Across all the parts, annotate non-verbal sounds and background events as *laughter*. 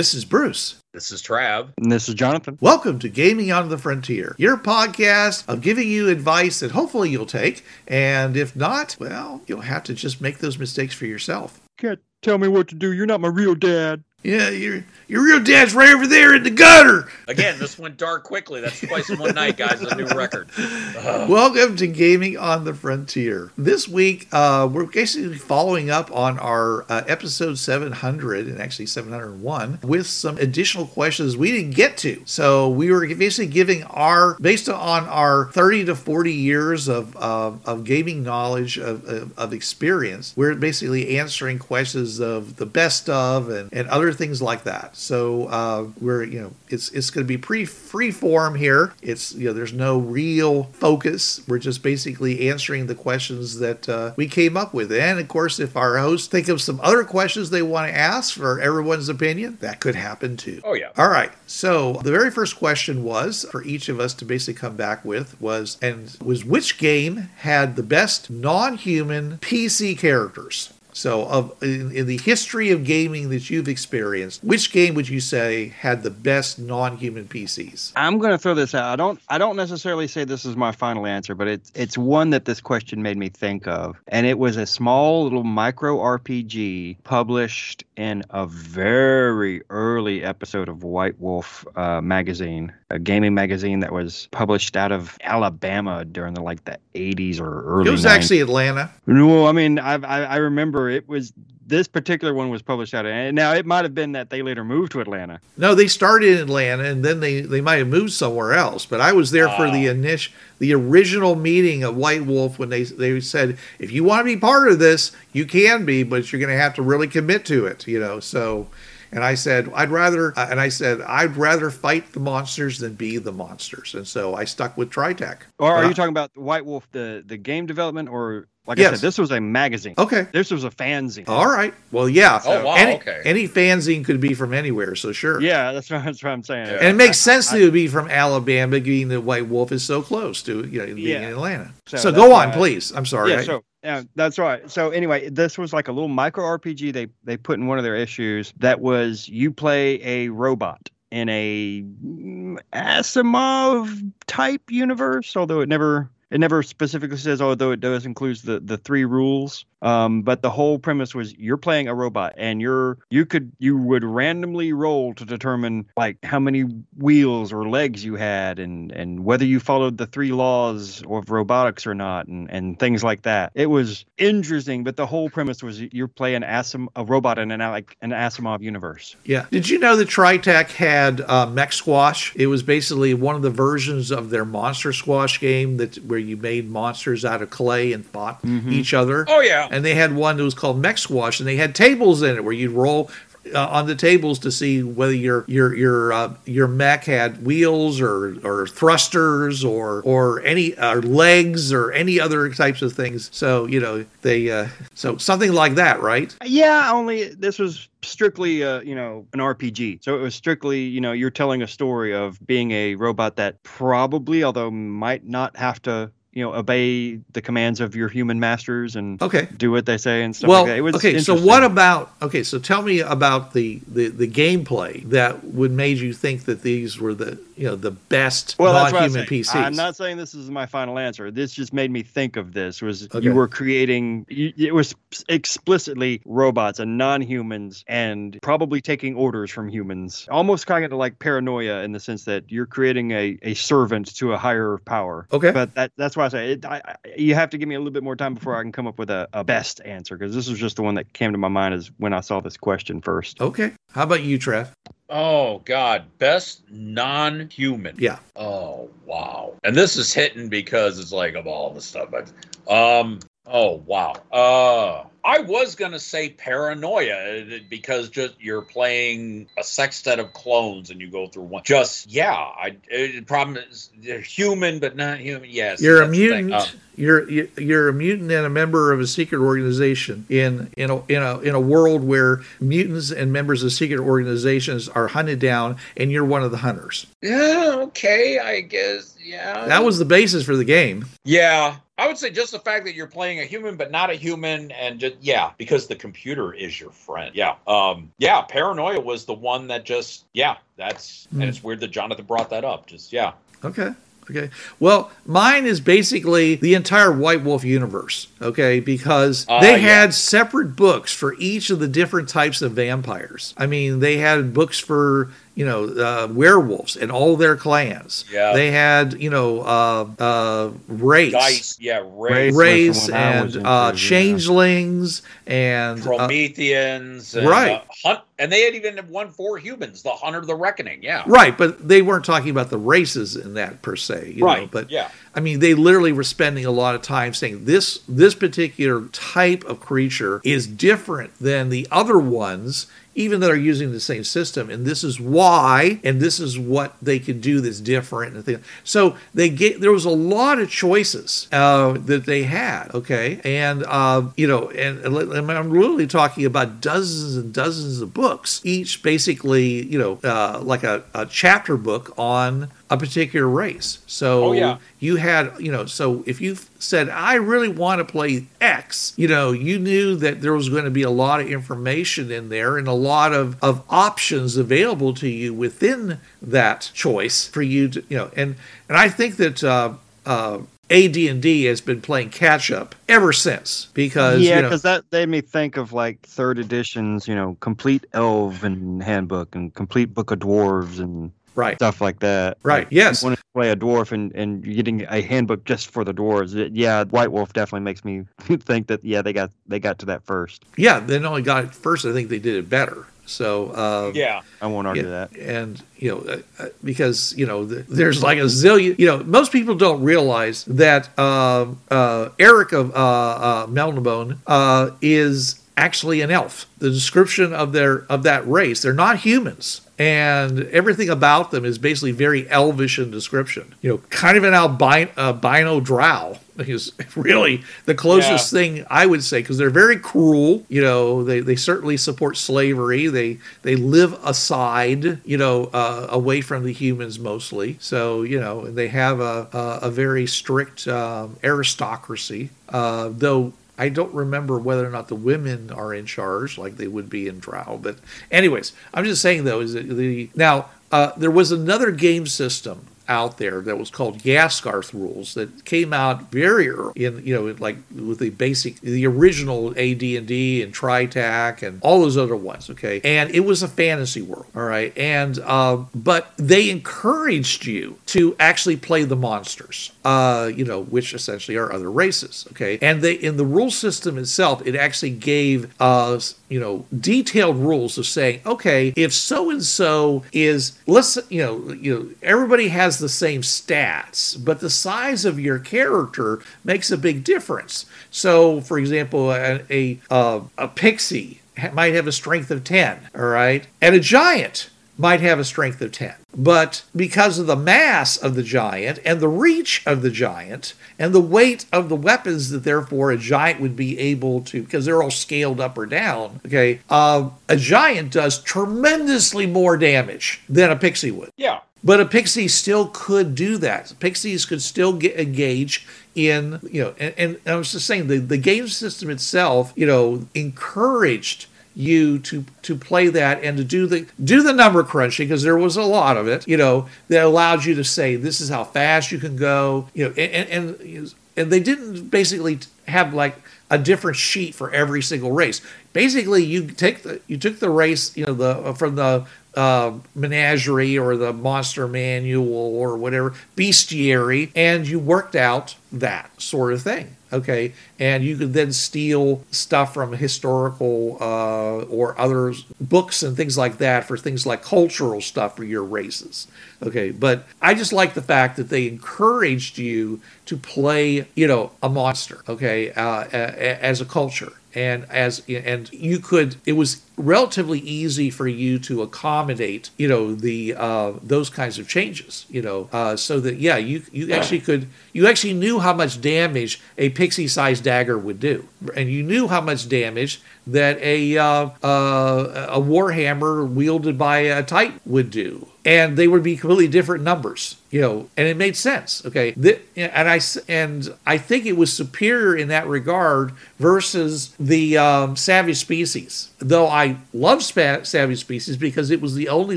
This is Bruce. This is Trav. And this is Jonathan. Welcome to Gaming on the Frontier, your podcast of giving you advice that hopefully you'll take. And if not, well, you'll have to just make those mistakes for yourself. Can't tell me what to do. You're not my real dad. Yeah, your your real dad's right over there in the gutter. Again, this went dark quickly. That's twice in one night, guys. A new record. *laughs* Welcome to Gaming on the Frontier. This week, uh, we're basically following up on our uh, episode 700 and actually 701 with some additional questions we didn't get to. So we were basically giving our, based on our 30 to 40 years of of, of gaming knowledge of, of, of experience, we're basically answering questions of the best of and, and other things like that. So uh, we're you know it's it's going to be pretty free form here. It's you know there's no real focus. We're just basically answering the questions that uh, we came up with. And of course, if our hosts think of some other questions they want to ask for everyone's opinion, that could happen too. Oh, yeah. All right. So the very first question was for each of us to basically come back with was and was which game had the best non-human PC characters? So, of in, in the history of gaming that you've experienced, which game would you say had the best non-human PCs? I'm going to throw this out. I don't. I don't necessarily say this is my final answer, but it's it's one that this question made me think of, and it was a small little micro RPG published in a very early episode of White Wolf uh, magazine, a gaming magazine that was published out of Alabama during the like the 80s or early. It was 90s. actually Atlanta. No, I mean, I, I I remember it was this particular one was published out of. And now it might have been that they later moved to Atlanta. No, they started in Atlanta and then they, they might have moved somewhere else. But I was there for the initial, the original meeting of White Wolf when they they said, if you want to be part of this, you can be, but you're going to have to really commit to it. You know, so. And I said, I'd rather, uh, and I said, I'd rather fight the monsters than be the monsters. And so I stuck with Tritac. Or are But you talking about White Wolf, the the game development, or like I said, this was a magazine. Okay. This was a fanzine. All right. Well, yeah. Oh, wow, Any, okay. any fanzine could be from anywhere. So sure. Yeah, that's what, that's what I'm saying. Yeah. And it makes sense that it would be from Alabama, being that White Wolf is so close to you know being Yeah. in Atlanta. So, So go on, why- please. I'm sorry. Yeah, I- so yeah, that's right. So anyway, this was like a little micro RPG they they put in one of their issues that was you play a robot in a mm, Asimov type universe, although it never it never specifically says although it does includes the the three rules. Um, but the whole premise was you're playing a robot and you're you could you would randomly roll to determine like how many wheels or legs you had and and whether you followed the three laws of robotics or not and and things like that. It was interesting, but the whole premise was you're playing Asim a robot in an like an Asimov universe. yeah. Did you know that Tritac had uh, Mech Squash? It was basically one of the versions of their Monster Squash game that where you made monsters out of clay and fought Mm-hmm. each other. Oh, yeah. And they had one that was called Mech Squash, and they had tables in it where you'd roll uh, on the tables to see whether your your your uh, your mech had wheels or or thrusters or or any uh, legs or any other types of things. So you know they uh, so something like that, right? Yeah, only this was strictly uh, you know an RPG. So it was strictly you know you're telling a story of being a robot that probably although might not have to you know obey the commands of your human masters and Okay. do what they say and stuff Well, like that. It was okay. So what about okay? So tell me about the, the the gameplay that would made you think that these were the you know the best well, that's non-human. PCs. I'm not saying this is my final answer. This just made me think of this. Was Okay. you were creating? You, it was explicitly robots and non-humans, and probably taking orders from humans. Almost kind of like paranoia in the sense that you're creating a, a servant to a higher power. Okay. But that that's why I say it, I, I, you have to give me a little bit more time before I can come up with a, a best answer because this was just the one that came to my mind as when I saw this question first. Okay. How about you, Trev? Oh God, best non-human. Yeah. Oh wow. And this is hitting because it's like of all the stuff. But um. Oh wow. Uh. I was gonna say paranoia uh, because just you're playing a sextet of clones and you go through one. Just yeah, I uh, problem is they're human but not human. Yes, You're a that's the thing. mutant. Um, you're you're a mutant and a member of a secret organization in in a in a in a world where mutants and members of secret organizations are hunted down, and you're one of the hunters. yeah, okay, I guess. Yeah, That was the basis for the game. Yeah, I would say just the fact that you're playing a human but not a human, and just yeah, because the computer is your friend. Yeah, um, yeah. Paranoia was the one that just yeah, that's Hmm. and it's weird that Jonathan brought that up. Just yeah, Okay. Okay. Well, mine is basically the entire White Wolf universe. Okay, because Ah, they yeah. had separate books for each of the different types of vampires. I mean, they had books for you know uh, werewolves and all their clans. Yeah. They had you know uh, uh, race. dice. Yeah, Race race, race was the one I was and uh, into, yeah. changelings and uh, Prometheans, and, Right. uh, hunt, and they had even one for humans, the Hunter of the Reckoning. Yeah, right, but they weren't talking about the races in that per se, you right. know. But yeah, I mean, they literally were spending a lot of time saying this this particular type of creature is different than the other ones, even that are using the same system, and this is why, and this is what they can do that's different. So they get there was a lot of choices uh, that they had. Okay, and uh, you know, and, and I'm literally talking about dozens and dozens of books, each basically, you know, uh, like a, a chapter book on a particular race. So Oh, yeah. you had, you know, so if you said, I really want to play X, you know, you knew that there was going to be a lot of information in there and a lot of, of options available to you within that choice for you to, you know, and, and I think that, uh, uh, AD&D has been playing catch up ever since because yeah, you know, because that made me think of like third editions, you know, complete elven handbook and complete book of dwarves and right stuff like that. Right, Like, yes. You want to play a dwarf and, and you're getting a handbook just for the dwarves. It- yeah, White Wolf definitely makes me *laughs* think that yeah they got they got to that first. yeah they not only got it first I think they did it better so uh, yeah. I won't argue Yeah, that. And you know, uh, uh, because you know, th- there's like a zillion. You know, most people don't realize that um uh, Elric of uh, uh, Melnibone uh, is actually an elf. The description of their of that race, they're not humans. And everything about them is basically very elvish in description. You know, kind of an albino, albino drow is *laughs* really the closest thing I would say because they're very cruel. You know, they, they certainly support slavery. They they live aside, you know, uh, away from the humans mostly. So you know, they have a a, a very strict um, aristocracy. Uh, though I don't remember whether or not the women are in charge like they would be in Drow. But anyways, I'm just saying though is that the now uh, there was another game system out there that was called Ysgarth rules that came out very early in you know like with the basic the original AD&D and Tritac and all those other ones okay? And it was a fantasy world all right? And um, but they encouraged you to actually play the monsters uh, you know which essentially are other races okay? And they in the rule system itself it actually gave us you know detailed rules of saying okay if so and so is let's you know you know everybody has the same stats but the size of your character makes a big difference so for example a a, uh, a pixie might have a strength of 10 all right and a giant might have a strength of 10. But because of the mass of the giant and the reach of the giant and the weight of the weapons that therefore a giant would be able to, because they're all scaled up or down, okay, uh, a giant does tremendously more damage than a pixie would. Yeah. But a pixie still could do that. Pixies could still get engage in, you know, and, and I was just saying the, the game system itself, you know, encouraged you to to play that and to do the do the number crunching because there was a lot of it, you know, that allowed you to say this is how fast you can go, you know, and and and, and they didn't basically have like a different sheet for every single race. Basically, you take the you took the race, you know, the from the uh, menagerie or the monster manual or whatever bestiary, and you worked out that sort of thing. Okay, and you could then steal stuff from historical uh, or other books and things like that for things like cultural stuff for your races. Okay, but I just like the fact that they encouraged you to play, you know, a monster. Okay, uh, a- a- as a culture. and as and you could it was relatively easy for you to accommodate you know the uh, those kinds of changes you know uh, so that yeah you you actually could you actually knew how much damage a pixie sized dagger would do. And you knew how much damage that a uh, uh, a warhammer wielded by a titan would do. And they would be completely different numbers you know and it made sense okay? The, and i and i think it was superior in that regard versus the um, savage species though i love savage species because it was the only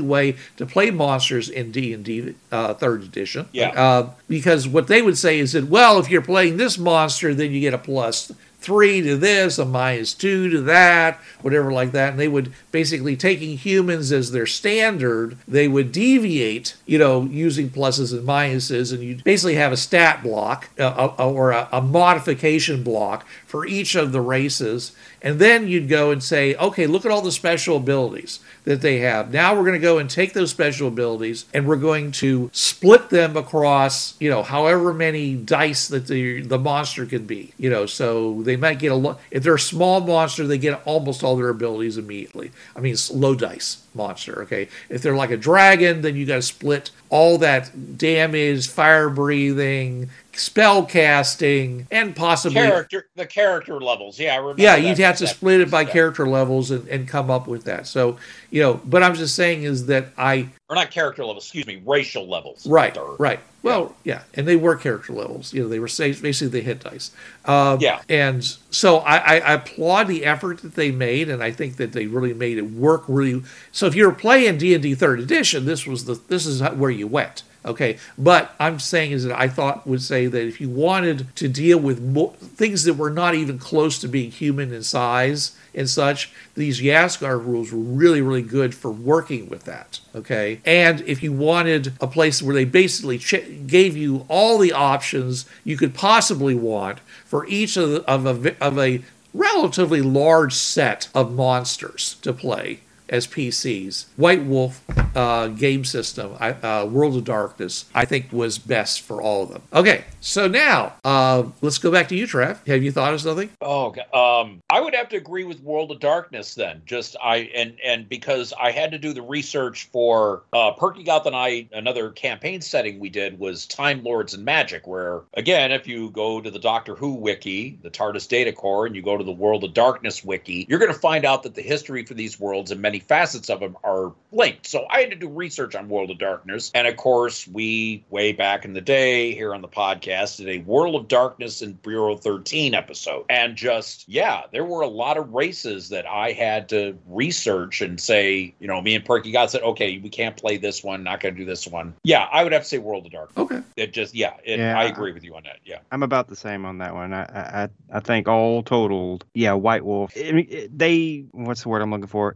way to play monsters in d&d uh, third edition Yeah. uh, because what they would say is that well if you're playing this monster then you get a plus three to this, a minus two to that, whatever like that. And they would basically taking humans as their standard, they would deviate, you know, using pluses and minuses, and you basically have a stat block uh, uh, or a, a modification block for each of the races. And then you'd go and say, okay, look at all the special abilities that they have. Now we're going to go and take those special abilities and we're going to split them across, you know, however many dice that the the monster can be. You know, so they might get a lot. If they're a small monster, they get almost all their abilities immediately. I mean, it's low dice monster. Okay, if they're like a dragon, then you got to split all that damage, fire breathing, spell casting, and possibly character the character levels. Yeah, yeah, you'd have to split it by character levels and, and come up with that. So, you know, but I'm just saying is that I or not character levels. Excuse me, racial levels. right, Or- right. Well, yeah, and they were character levels. You know, they were basically the hit dice. Um, Yeah. and so I, I, I applaud the effort that they made, and I think that they really made it work really. So if you were playing D and D Third Edition, this was the this is where you went. Okay, but I'm saying is that I thought would say that if you wanted to deal with mo- things that were not even close to being human in size and such, these Ysgarth rules were really, really good for working with that. Okay, and if you wanted a place where they basically ch- gave you all the options you could possibly want for each of, the, of a of a relatively large set of monsters to play as PCs. White Wolf uh, game system, I, uh, World of Darkness, I think was best for all of them. Okay, so now uh, let's go back to you, Trav. Have you thought of something? Oh, um, I would have to agree with World of Darkness then. Just I and and because I had to do the research for uh, Perky Goth and I. Another campaign setting we did was Time Lords and Magic, where again, if you go to the Doctor Who wiki, the TARDIS Data Core, and you go to the World of Darkness wiki, you're going to find out that the history for these worlds and many facets of them are linked. So I had to do research on World of Darkness, and of course, we way back in the day here on the podcast did a World of Darkness and Bureau 13 episode, and just yeah, there were a lot of races that I had to research and say, you know, me and Perky Goth said, okay, we can't play this one, not going to do this one. Yeah, I would have to say World of Darkness. Okay. It just yeah, it, Yeah. I agree with you on that. Yeah. I'm about the same on that one. I I, I think all totaled, yeah, White Wolf. I mean, it- they what's the word I'm looking for?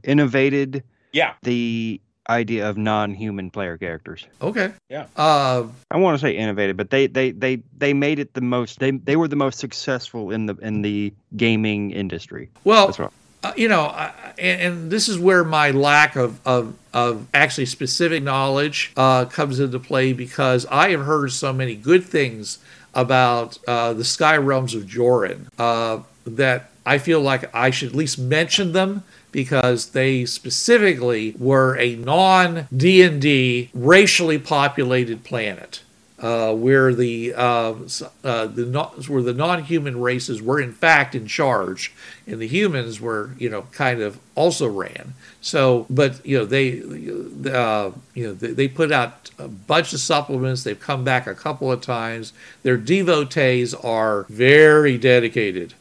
Innovated Yeah. the idea of non-human player characters. Okay. Yeah. Uh, I want to say innovated, but they they they they made it the most. They they were the most successful in the in the gaming industry. well, That's right. uh, you know, I, and, and this is where my lack of, of, of actually specific knowledge uh, comes into play because I have heard so many good things about uh, the Sky Realms of Jorune uh, that I feel like I should at least mention them because they specifically were a non D&D racially populated planet uh, where the uh, uh, the where the non-human races were in fact in charge, and the humans were you know kind of also ran. So, but you know they uh, you know they, they put out a bunch of supplements. They've come back a couple of times. Their devotees are very dedicated.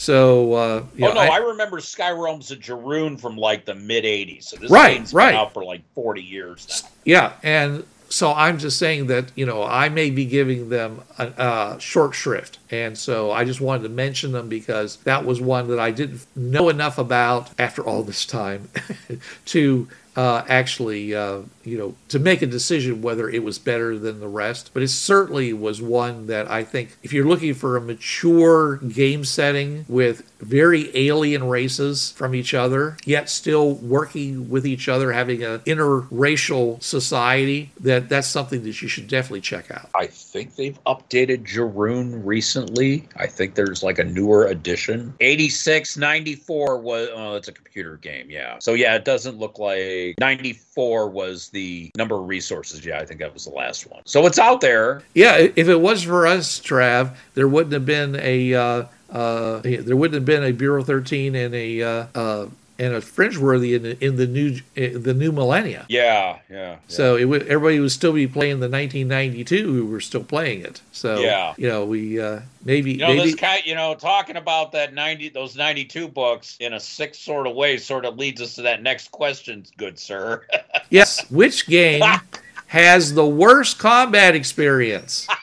So, uh, you oh know, no, I- I, remember Sky Realms of Jorune from like the mid '80s. So this Right, game's right. been out for like 40 years now. Yeah, and so I'm just saying that you know I may be giving them a, a short shrift, and so I just wanted to mention them because that was one that I didn't know enough about after all this time *laughs* to uh, actually uh, you know, to make a decision whether it was better than the rest. But it certainly was one that I think if you're looking for a mature game setting with very alien races from each other, yet still working with each other, having an interracial society, that that's something that you should definitely check out. I think they've updated Jorune recently. I think there's like a newer edition. 86, 94 was, oh, it's a computer game. Yeah. So yeah, it doesn't look like 94 was the number of resources. Yeah, I think that was the last one. So it's out there. Yeah, if it was for us, Trav, there wouldn't have been a uh, uh, there wouldn't have been a Bureau 13 and a uh, uh, and a Fringeworthy in the, in the new in the new millennia. Yeah, yeah. yeah. So it would everybody would still be playing the 1992 who were still playing it. So Yeah. you know we uh, maybe You know, maybe this kind, you know, talking about that 90, those 92 books in a sick sort of way sort of leads us to that next question, good sir. *laughs* yes. Which game *laughs* has the worst combat experience? *laughs*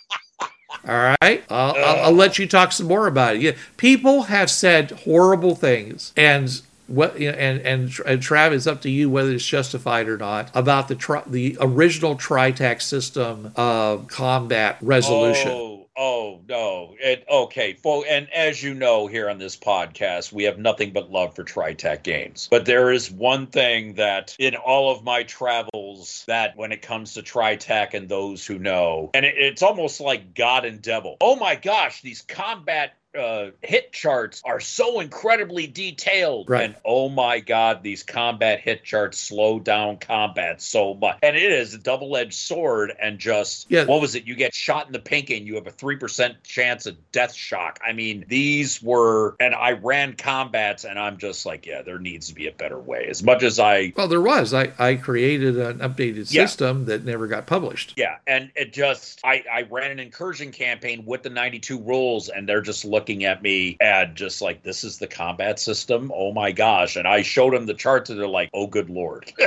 All right, I'll, I'll, I'll let you talk some more about it. Yeah, people have said horrible things, and what you know, and and and Trav, it's up to you whether it's justified or not about the tri- the original Tritac system of combat resolution. Oh, oh no. It okay. Well, and as you know here on this podcast, we have nothing but love for Tritac games. But there is one thing that in all of my travels that when it comes to Tritac and those who know, and it, it's almost like God and devil. Oh my gosh, these combat uh, hit charts are so incredibly detailed. Right. And oh my God, these combat hit charts slow down combat so much. And it is a double edged sword. And just, Yeah. what was it? You get shot in the pinking, you have a 3% chance of death shock. I mean, these were, and I ran combats, and I'm just like, yeah, there needs to be a better way. As much as I Well, there was. I, I created an updated Yeah. system that never got published. Yeah, and it just I I ran an incursion campaign with the 92 rules and they're just looking at me and just like this is the combat system. Oh my gosh. And I showed them the charts and they're like, "Oh good lord." *laughs*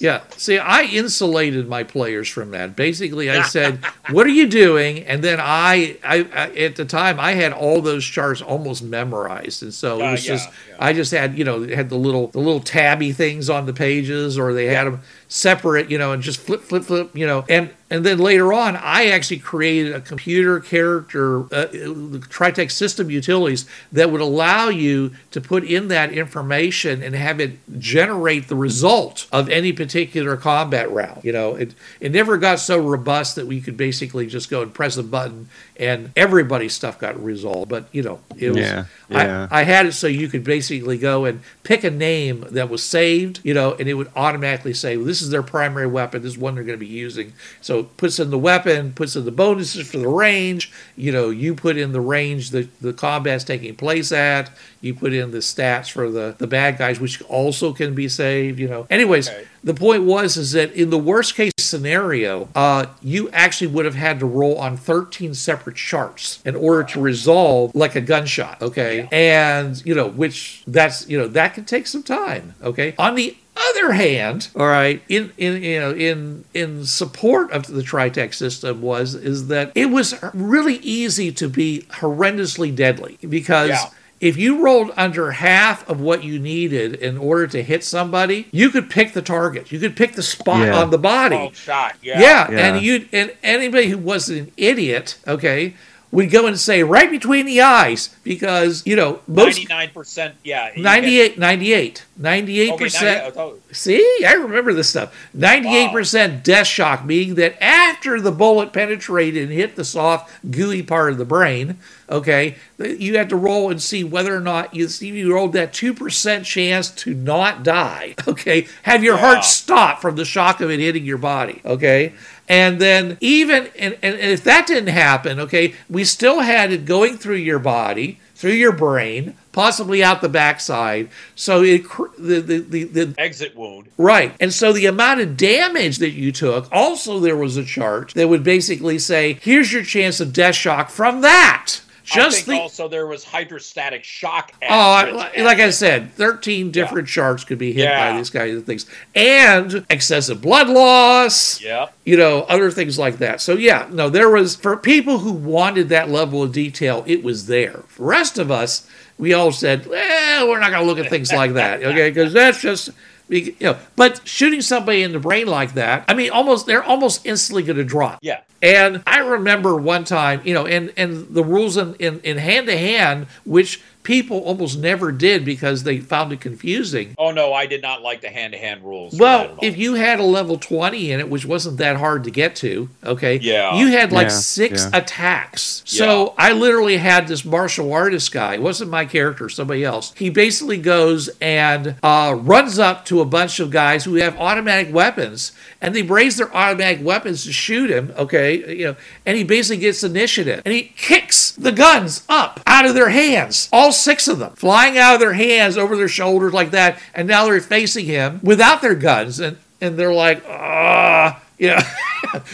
Yeah. See, I insulated my players from that. Basically, I said, "What are you doing?" And then I, I, I at the time, I had all those charts almost memorized, and so it Uh, was yeah, just, yeah. I just had, you know, had the little, the little tabby things on the pages, or they had them separate, you know, and just flip, flip, flip, you know, and and then later on, I actually created a computer character, uh, the Tritac system utilities that would allow you to put in that information and have it generate the result of any particular combat round. You know, it it never got so robust that we could basically just go and press a button and everybody's stuff got resolved. But you know, it was Yeah, yeah. I, I had it so you could basically go and pick a name that was saved, you know, and it would automatically say, well, this is their primary weapon. This is one they're going to be using. So puts in the weapon, puts in the bonuses for the range. You know, you put in the range that the combat's taking place at. You put in the stats for the, the bad guys, which also can be saved, you know. Anyways, Okay. the point was is that in the worst case scenario, uh, you actually would have had to roll on 13 separate charts in order to resolve like a gunshot. Okay. And, you know, which that's, you know, that can take some time. Okay. On the other hand, all right, in in you know in in support of the Tritac system was is that it was really easy to be horrendously deadly because Yeah. if you rolled under half of what you needed in order to hit somebody, you could pick the target. You could pick the spot Yeah. on the body. Oh, shot. Yeah. yeah, Yeah. and you and anybody who wasn't an idiot, okay, would go and say right between the eyes because you know most 99%. Yeah. you 98 98 get- 98 Okay, percent 98 oh, See, I remember this stuff. 98% death shock, meaning that after the bullet penetrated and hit the soft, gooey part of the brain, okay, you had to roll and see whether or not you see you rolled that 2% chance to not die, *laughs* okay? Have your Yeah. heart stop from the shock of it hitting your body, okay? And then even, and, and if that didn't happen, okay, we still had it going through your body, through your brain, possibly out the backside. So it, the, the, the, the exit wound. Right. And so the amount of damage that you took, also there was a chart that would basically say, here's your chance of death shock from that. Just the also there was hydrostatic shock. Oh, I- like, like I said, 13 different sharks could be hit by these kinds of things. And excessive blood loss, Yep. you know, other things like that. So, yeah, no, there was, for people who wanted that level of detail, it was there. For the rest of us, we all said, well, we're not going to look at things like that, okay? Because that's just, You know, but shooting somebody in the brain like that, I mean, almost they're almost instantly going to drop. Yeah. And I remember one time, you know, and and the rules in in in hand to hand, which people almost never did because they found it confusing. Oh no, I did not like the hand-to-hand rules. Well, if you had a level 20 in it, which wasn't that hard to get to, okay, Yeah. you had like Yeah, six yeah. attacks. So I literally had this martial artist guy, it wasn't my character, somebody else. He basically goes and uh, runs up to a bunch of guys who have automatic weapons, and they raise their automatic weapons to shoot him, okay, you know, and he basically gets initiative, and he kicks the guns up out of their hands, all six of them, flying out of their hands over their shoulders like that, and now they're facing him without their guns, and and they're like, ah, you *laughs* know.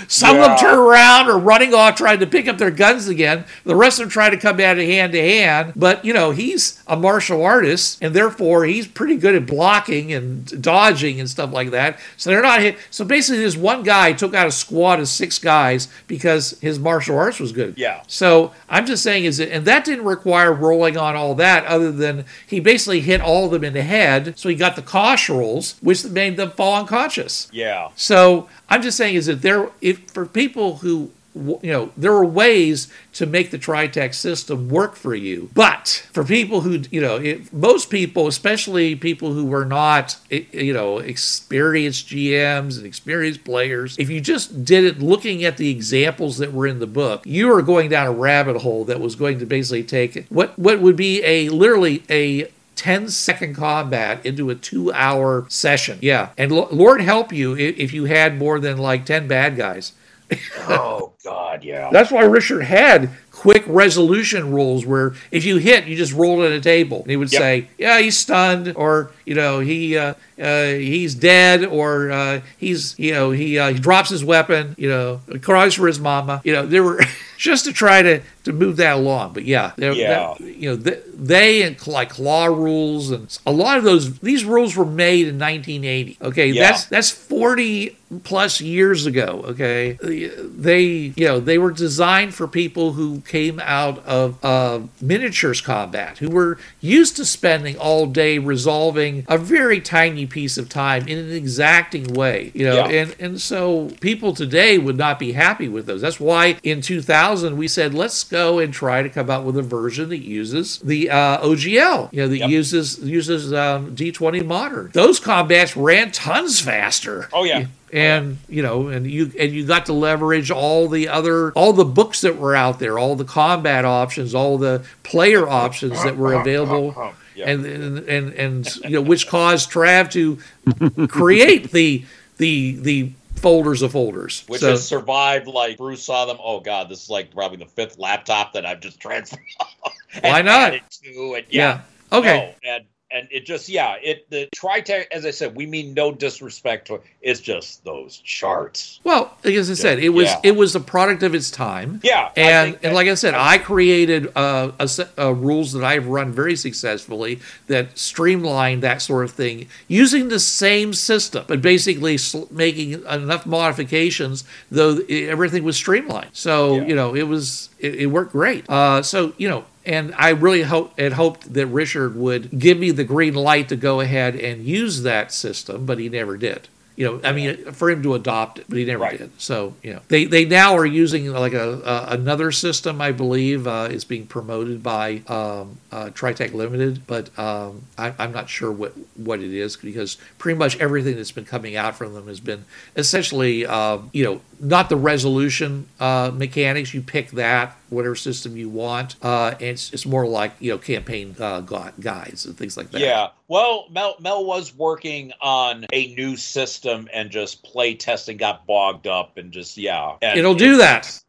Some of them turn around or running off trying to pick up their guns again. The rest of them try to come at it hand to hand. But, you know, he's a martial artist and therefore he's pretty good at blocking and dodging and stuff like that. So they're not hit. So basically, this one guy took out a squad of six guys because his martial arts was good. Yeah. So I'm just saying is it, and that didn't require rolling on all that other than he basically hit all of them in the head. So he got the Kosh rolls, which made them fall unconscious. yeah, So I'm just saying is that there, if for people who you know, there are ways to make the Tritac system work for you. But for people who, you know, most people, especially people who were not, you know, experienced GMs and experienced players, if you just did it looking at the examples that were in the book, you are going down a rabbit hole that was going to basically take what what would be a literally a 10 second combat into a two hour session. Yeah. And Lo- Lord help you if, if you had more than like 10 bad guys. *laughs* oh god, yeah. That's why Richard had quick resolution rules where if you hit, you just rolled at a table. And he would Yep. say, yeah, he's stunned or, you know, he, uh, uh, he's dead or uh, he's, you know, he, uh, he drops his weapon, you know, cries for his mama. You know, there were *laughs* just to try to, to move that along. But yeah, Yeah. that- you know, th- they and like law rules and a lot of those, these rules were made in 1980. Okay. Yeah. That's, that's 40 plus years ago. Okay. They, you know, they were designed for people who came out of uh, miniatures combat, who were used to spending all day resolving a very tiny piece of time in an exacting way, you know, Yeah. and, and so people today would not be happy with those. That's why in 2000 we said, let's go and try to come out with a version that uses the uh, OGL, you know, that Yep. uses uses um, D20 Modern. Those combats ran tons faster Oh yeah. and you know and you and you got to leverage all the other all the books that were out there all the combat options all the player options that were available Oh, yeah. and, and and and you know which caused trav to create the the the folders of folders Which So- has survived like Bruce saw them. Oh god, this is like probably the fifth laptop that I've just *laughs* transferred. Why not? and yeah yeah. okay No, and and it just yeah, it the Tritac as I said, we mean no disrespect to it. It's just those charts. well as i said it was Yeah. it was a product of its time Yeah. And and like I said, I created uh, a set uh, rules that I've run very successfully that streamline that sort of thing using the same system, but basically sl- making enough modifications though i- everything was streamlined. So Yeah. you know it was it, it worked great. Uh, so you know. And I really hope had hoped that Richard would give me the green light to go ahead and use that system, but he never did. You know, I mean, for him to adopt it, but he never Right. did. So, you know, they they now are using like a, a another system, I believe, uh, is being promoted by um, uh, Tritac Limited, but um, I, I'm not sure what what it is because pretty much everything that's been coming out from them has been essentially, um, you know, not the resolution uh, mechanics. You pick that whatever system you want, uh, and it's, it's more like you know campaign uh, guides and things like that. Yeah. Well, Mel Mel was working on a new system and just play testing got bogged up and just yeah. And It'll do that.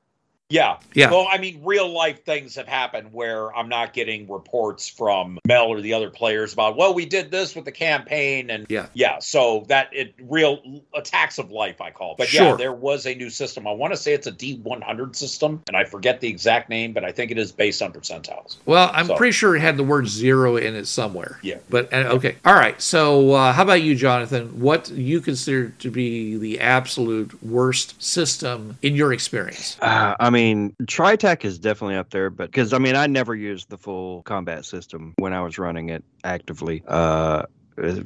Yeah. Yeah. Well, I mean, real life things have happened where I'm not getting reports from Mel or the other players about, well, we did this with the campaign and Yeah. yeah. So that it real attacks of life, I call it. But yeah, there was a new system. I want to say it's a D100 system, and I forget the exact name, but I think it is based on percentiles. Well, I'm So- pretty sure it had the word zero in it somewhere. Yeah. But uh, okay, all right. So, uh, how about you, Jonathan? What you consider to be the absolute worst system in your experience? Uh, I mean, Tritac is definitely up there, but because I mean, I never used the full combat system when I was running it actively. Uh,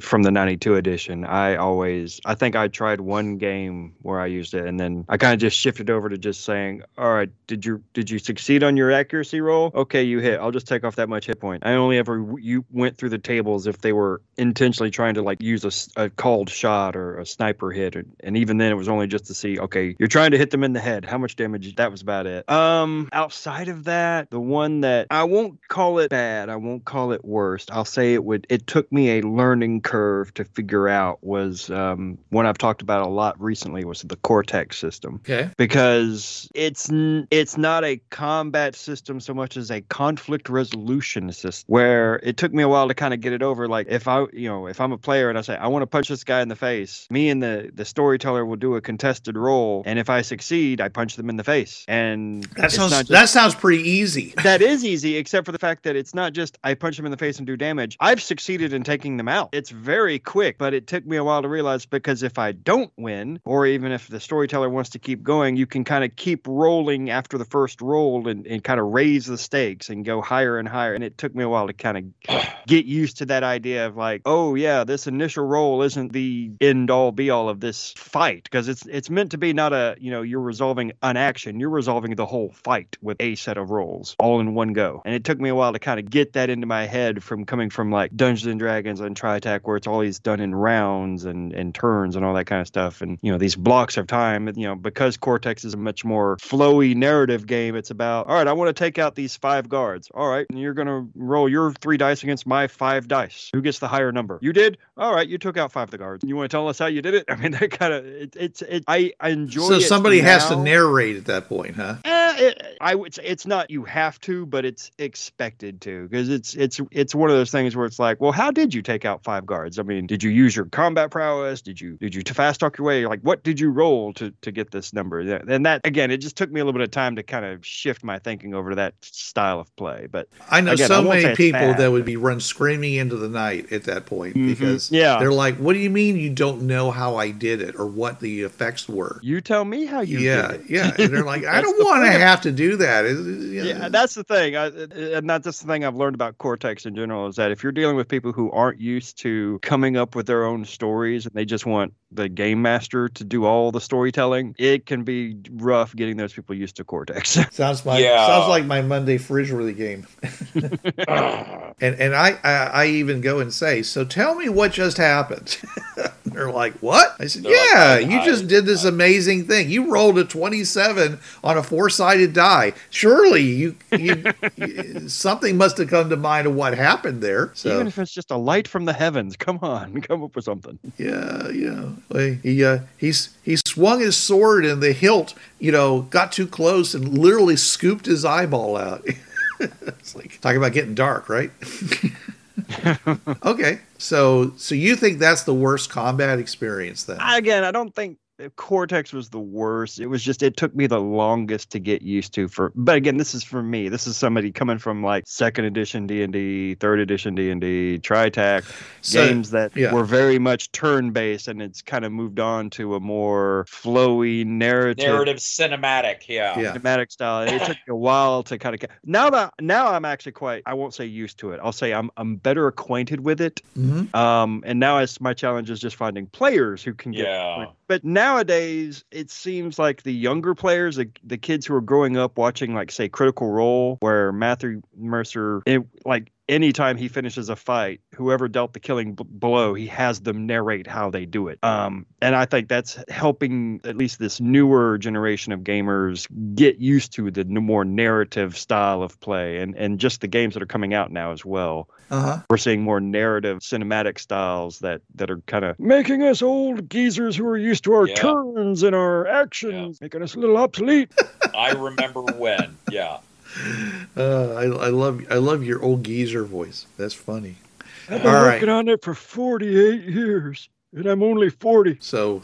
from the 92 edition. I always I think I tried one game where I used it and then I kind of just shifted over to just saying, "All right, did you did you succeed on your accuracy roll? Okay, you hit. I'll just take off that much hit point." I only ever you went through the tables if they were intentionally trying to like use a, a called shot or a sniper hit and, and even then it was only just to see, okay, you're trying to hit them in the head. How much damage? That was about it. Um outside of that, the one that I won't call it bad, I won't call it worst. I'll say it would it took me a learning curve to figure out was um one I've talked about a lot recently was the Cortex system Okay. because it's n- it's not a combat system so much as a conflict resolution system where it took me a while to kind of get it over like if i you know if i'm a player and i say i want to punch this guy in the face me and the the storyteller will do a contested roll and if i succeed i punch them in the face and That sounds just- that sounds pretty easy. *laughs* that is easy, except for the fact that it's not just I punch them in the face and do damage. I've succeeded in taking them out. It's very quick, but it took me a while to realize because if I don't win, or even if the storyteller wants to keep going, you can kind of keep rolling after the first roll and, and kind of raise the stakes and go higher and higher. And it took me a while to kind of *sighs* get used to that idea of like, oh yeah, this initial roll isn't the end all be all of this fight because it's it's meant to be not a you know you're resolving an action, you're resolving the whole fight with a set of rolls all in one go. And it took me a while to kind of get that into my head from coming from like Dungeons and Dragons and Tritac where it's always done in rounds and and turns and all that kind of stuff. And you know these blocks of time you know because Cortex is a much more flowy narrative game it's about all right I want to take out these five guards. All right and you're going to roll your 3 dice against my 5 dice. Who gets the higher number? You did? All right you took out 5 of the guards. You want to tell us how you did it? *laughs* I mean that kind of it, it's it, I I enjoy So somebody has to narrate at that point, huh? Eh, it, I would say it's not you have to, but it's expected to because it's it's it's one of those things where it's like, well, how did you take out five guards? I mean, did you use your combat prowess? Did you did you fast talk your way? Like, what did you roll to to get this number? And that again, it just took me a little bit of time to kind of shift my thinking over to that style of play. But I know Again, so won't many people bad, that would be run screaming into the night at that point Mhm. because Yeah. they're like, "What do you mean you don't know how I did it or what the effects were?" you tell me how you yeah, did it. yeah, and they're like, *laughs* "I don't want to. Have to do that." It- you know, Yeah, that's the thing, I, and that's just the thing I've learned about Cortex in general is that if you're dealing with people who aren't used to coming up with their own stories and they just want the game master to do all the storytelling, it can be rough getting those people used to Cortex. *laughs* sounds like Yeah. sounds like my Monday Fringeworthy game. *laughs* And and I, I I even go and say, so tell me what just happened. *laughs* They're like, what? I said, They're yeah, I- you I- just did this amazing thing. You rolled a twenty-seven on a four-sided die. Surely you, you, you something must have come to mind of what happened there. So Even if it's just a light from the heavens, come on, come up with something. yeah, yeah. Well, He uh, he's he swung his sword and the hilt, you know, got too close and literally scooped his eyeball out. *laughs* it's like talking about getting dark, right? *laughs* okay, so so you think that's the worst combat experience then? Again, I don't think Cortex was the worst. It was just it took me the longest to get used to. For but again, this is for me. This is somebody coming from like second edition D and D, third edition D and D, Tritac So, games that yeah. were very much turn based, and it's kind of moved on to a more flowy narrative. Narrative cinematic, yeah. Yeah. Cinematic style. It took me a while to kind of get now that now I'm actually quite I won't say used to it. I'll say I'm I'm better acquainted with it. Mm-hmm. Um, and now it's my challenge is just finding players who can get. Yeah. But nowadays, it seems like the younger players, the, the kids who are growing up watching, like say, Critical Role, where Matthew Mercer, it, like anytime he finishes a fight, whoever dealt the killing b- blow, he has them narrate how they do it. Um, and I think that's helping at least this newer generation of gamers get used to the n- more narrative style of play, and and just the games that are coming out now as well Uh-huh. we're seeing more narrative cinematic styles that that are kind of making us old geezers who are used to our Yeah. turns and our actions making us a little obsolete *laughs* I remember when, yeah. Uh, I, I love I love your old geezer voice. That's funny. i've been All right. working on it for 48 years and i'm only 40 So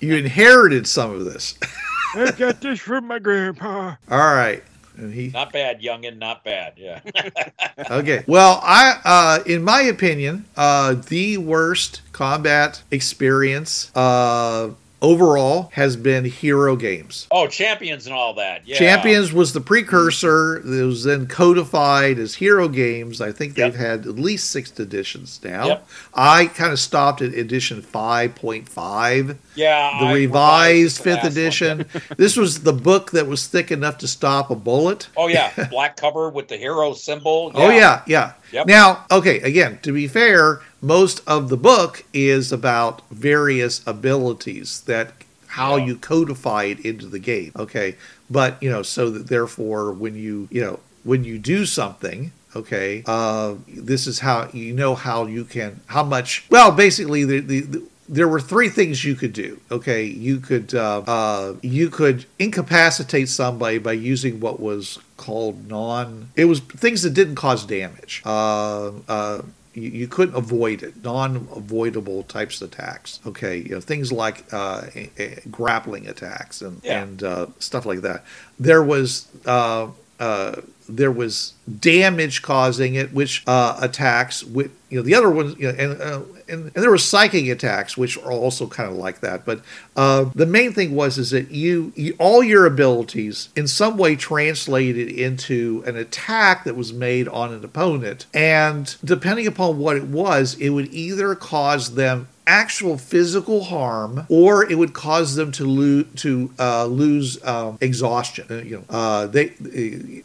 you inherited some of this. *laughs* i got this from my grandpa All right. And he Not bad, youngin, not bad, yeah. *laughs* Okay. Well, I, uh, in my opinion, uh, the worst combat experience, uh, overall has been Hero Games. Oh, Champions and all that. Yeah. Champions was the precursor. It was then codified as Hero Games. I think they've Yep. had at least six editions now. Yep. I kind of stopped at edition 5.5, Yeah. the I revised fifth edition. *laughs* this was the book that was thick enough to stop a bullet. Oh yeah, black cover with the hero symbol. Oh yeah, yeah. Yep. Now, okay, again, to be fair, most of the book is about various abilities that how Yeah. you codify it into the game. Okay. But, you know, so that therefore when you, you know, when you do something, okay, uh this is how you know how you can how much well, basically the the, the there were three things you could do. Okay, you could uh, uh, you could incapacitate somebody by using what was called non. It was things that didn't cause damage. Uh, uh, you, you couldn't avoid it. Non-avoidable types of attacks. Okay, you know things like uh, a- a- grappling attacks and Yeah. and uh, stuff like that. There was. Uh, uh, there was damage causing it, which uh, attacks with you know the other ones, you know, and, uh, and and there were psychic attacks, which are also kind of like that. But uh, the main thing was is that you, you all your abilities in some way translated into an attack that was made on an opponent, and depending upon what it was, it would either cause them actual physical harm, or it would cause them to lose to uh, lose um, exhaustion. Uh, you know, uh, they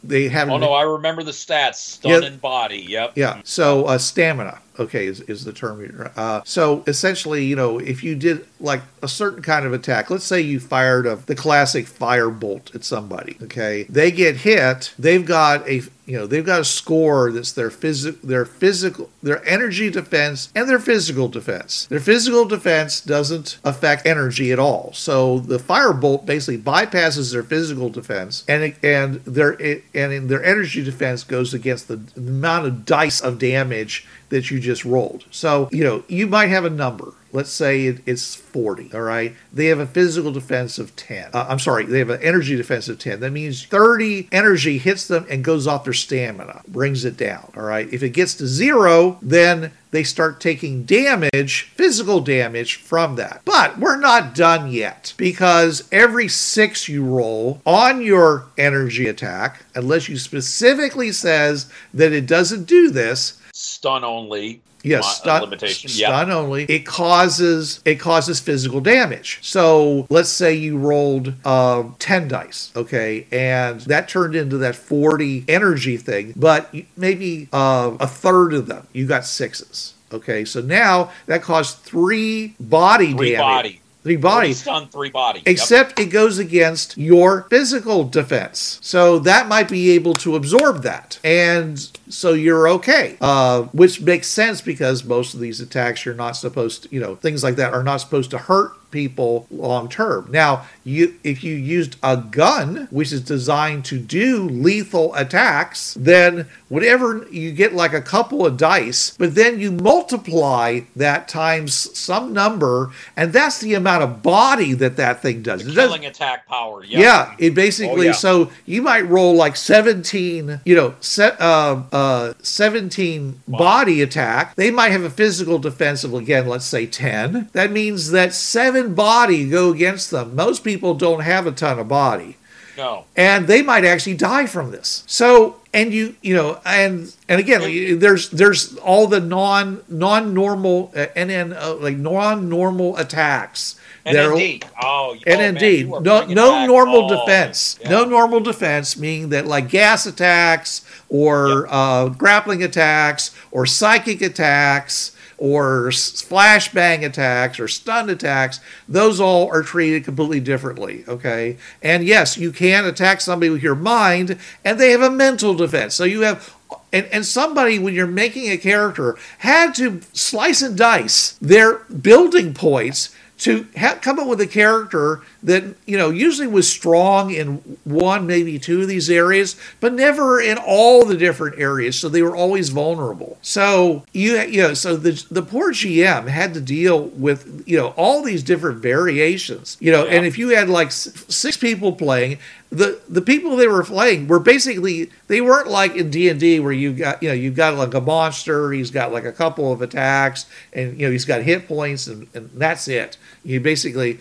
they have Oh no, I remember the stats. Stun and body. Yep. yeah. So uh, stamina, okay, is, is the term. you're- Uh, so essentially, you know, if you did like a certain kind of attack, let's say you fired a, the classic fire bolt at somebody, okay, they get hit, they've got a you know they've got a score that's their physical their physical their energy defense and their physical defense. Their physical defense doesn't affect energy at all. So the firebolt basically bypasses their physical defense and it, and their it, and their energy defense goes against the amount of dice of damage that you just rolled. So you know you might have a number. Let's say it, it's 40 all right? They have a physical defense of 10 uh, i'm sorry they have an energy defense of 10 that means 30 energy hits them and goes off their stamina brings it down all right? If it gets to zero then they start taking damage physical damage from that. But we're not done yet because every six you roll on your energy attack unless you specifically says that it doesn't do this Stun only. Yes, Mo- stun, limitation, yeah. stun only. It causes it causes physical damage. So let's say you rolled um, ten dice, okay, and that turned into that forty energy thing, but maybe uh, a third of them you got sixes. Okay, so now that caused three body Three damage. body. Three body. stun, three body. Yep. Except it goes against your physical defense. So that might be able to absorb that. And so you're okay. Uh, which makes sense because most of these attacks you're not supposed to, you know, things like that are not supposed to hurt people long term. Now, you if you used a gun which is designed to do lethal attacks, then whatever you get like a couple of dice, but then you multiply that times some number and that's the amount of body that that thing does. The It killing attack power. Yep. yeah, it basically Oh, yeah. so you might roll like 17, you know, set uh, uh 17 body attack. They might have a physical defense of again, let's say 10. That means that 7 body go against them. Most people don't have a ton of body No. and they might actually die from this. So and you you know and and again there's there's all the non non normal uh, NN uh, like non normal attacks. And that are- indeed. Oh, and oh, man, indeed, you no, no normal defense. yeah. No normal defense, meaning that like gas attacks or uh, grappling attacks or psychic attacks or flashbang attacks or stun attacks, those all are treated completely differently. Okay. And yes, you can attack somebody with your mind and they have a mental defense. So you have and, and somebody when you're making a character had to slice and dice their building points to ha- come up with a character that you know usually was strong in one maybe two of these areas but never in all the different areas. So they were always vulnerable. So you you know so the the poor gm had to deal with you know all these different variations you know and if you had like six people playing the the people they were playing were basically they weren't like in D&D where you got you know you've got like a monster he's got like a couple of attacks and you know he's got hit points and, and that's it. You basically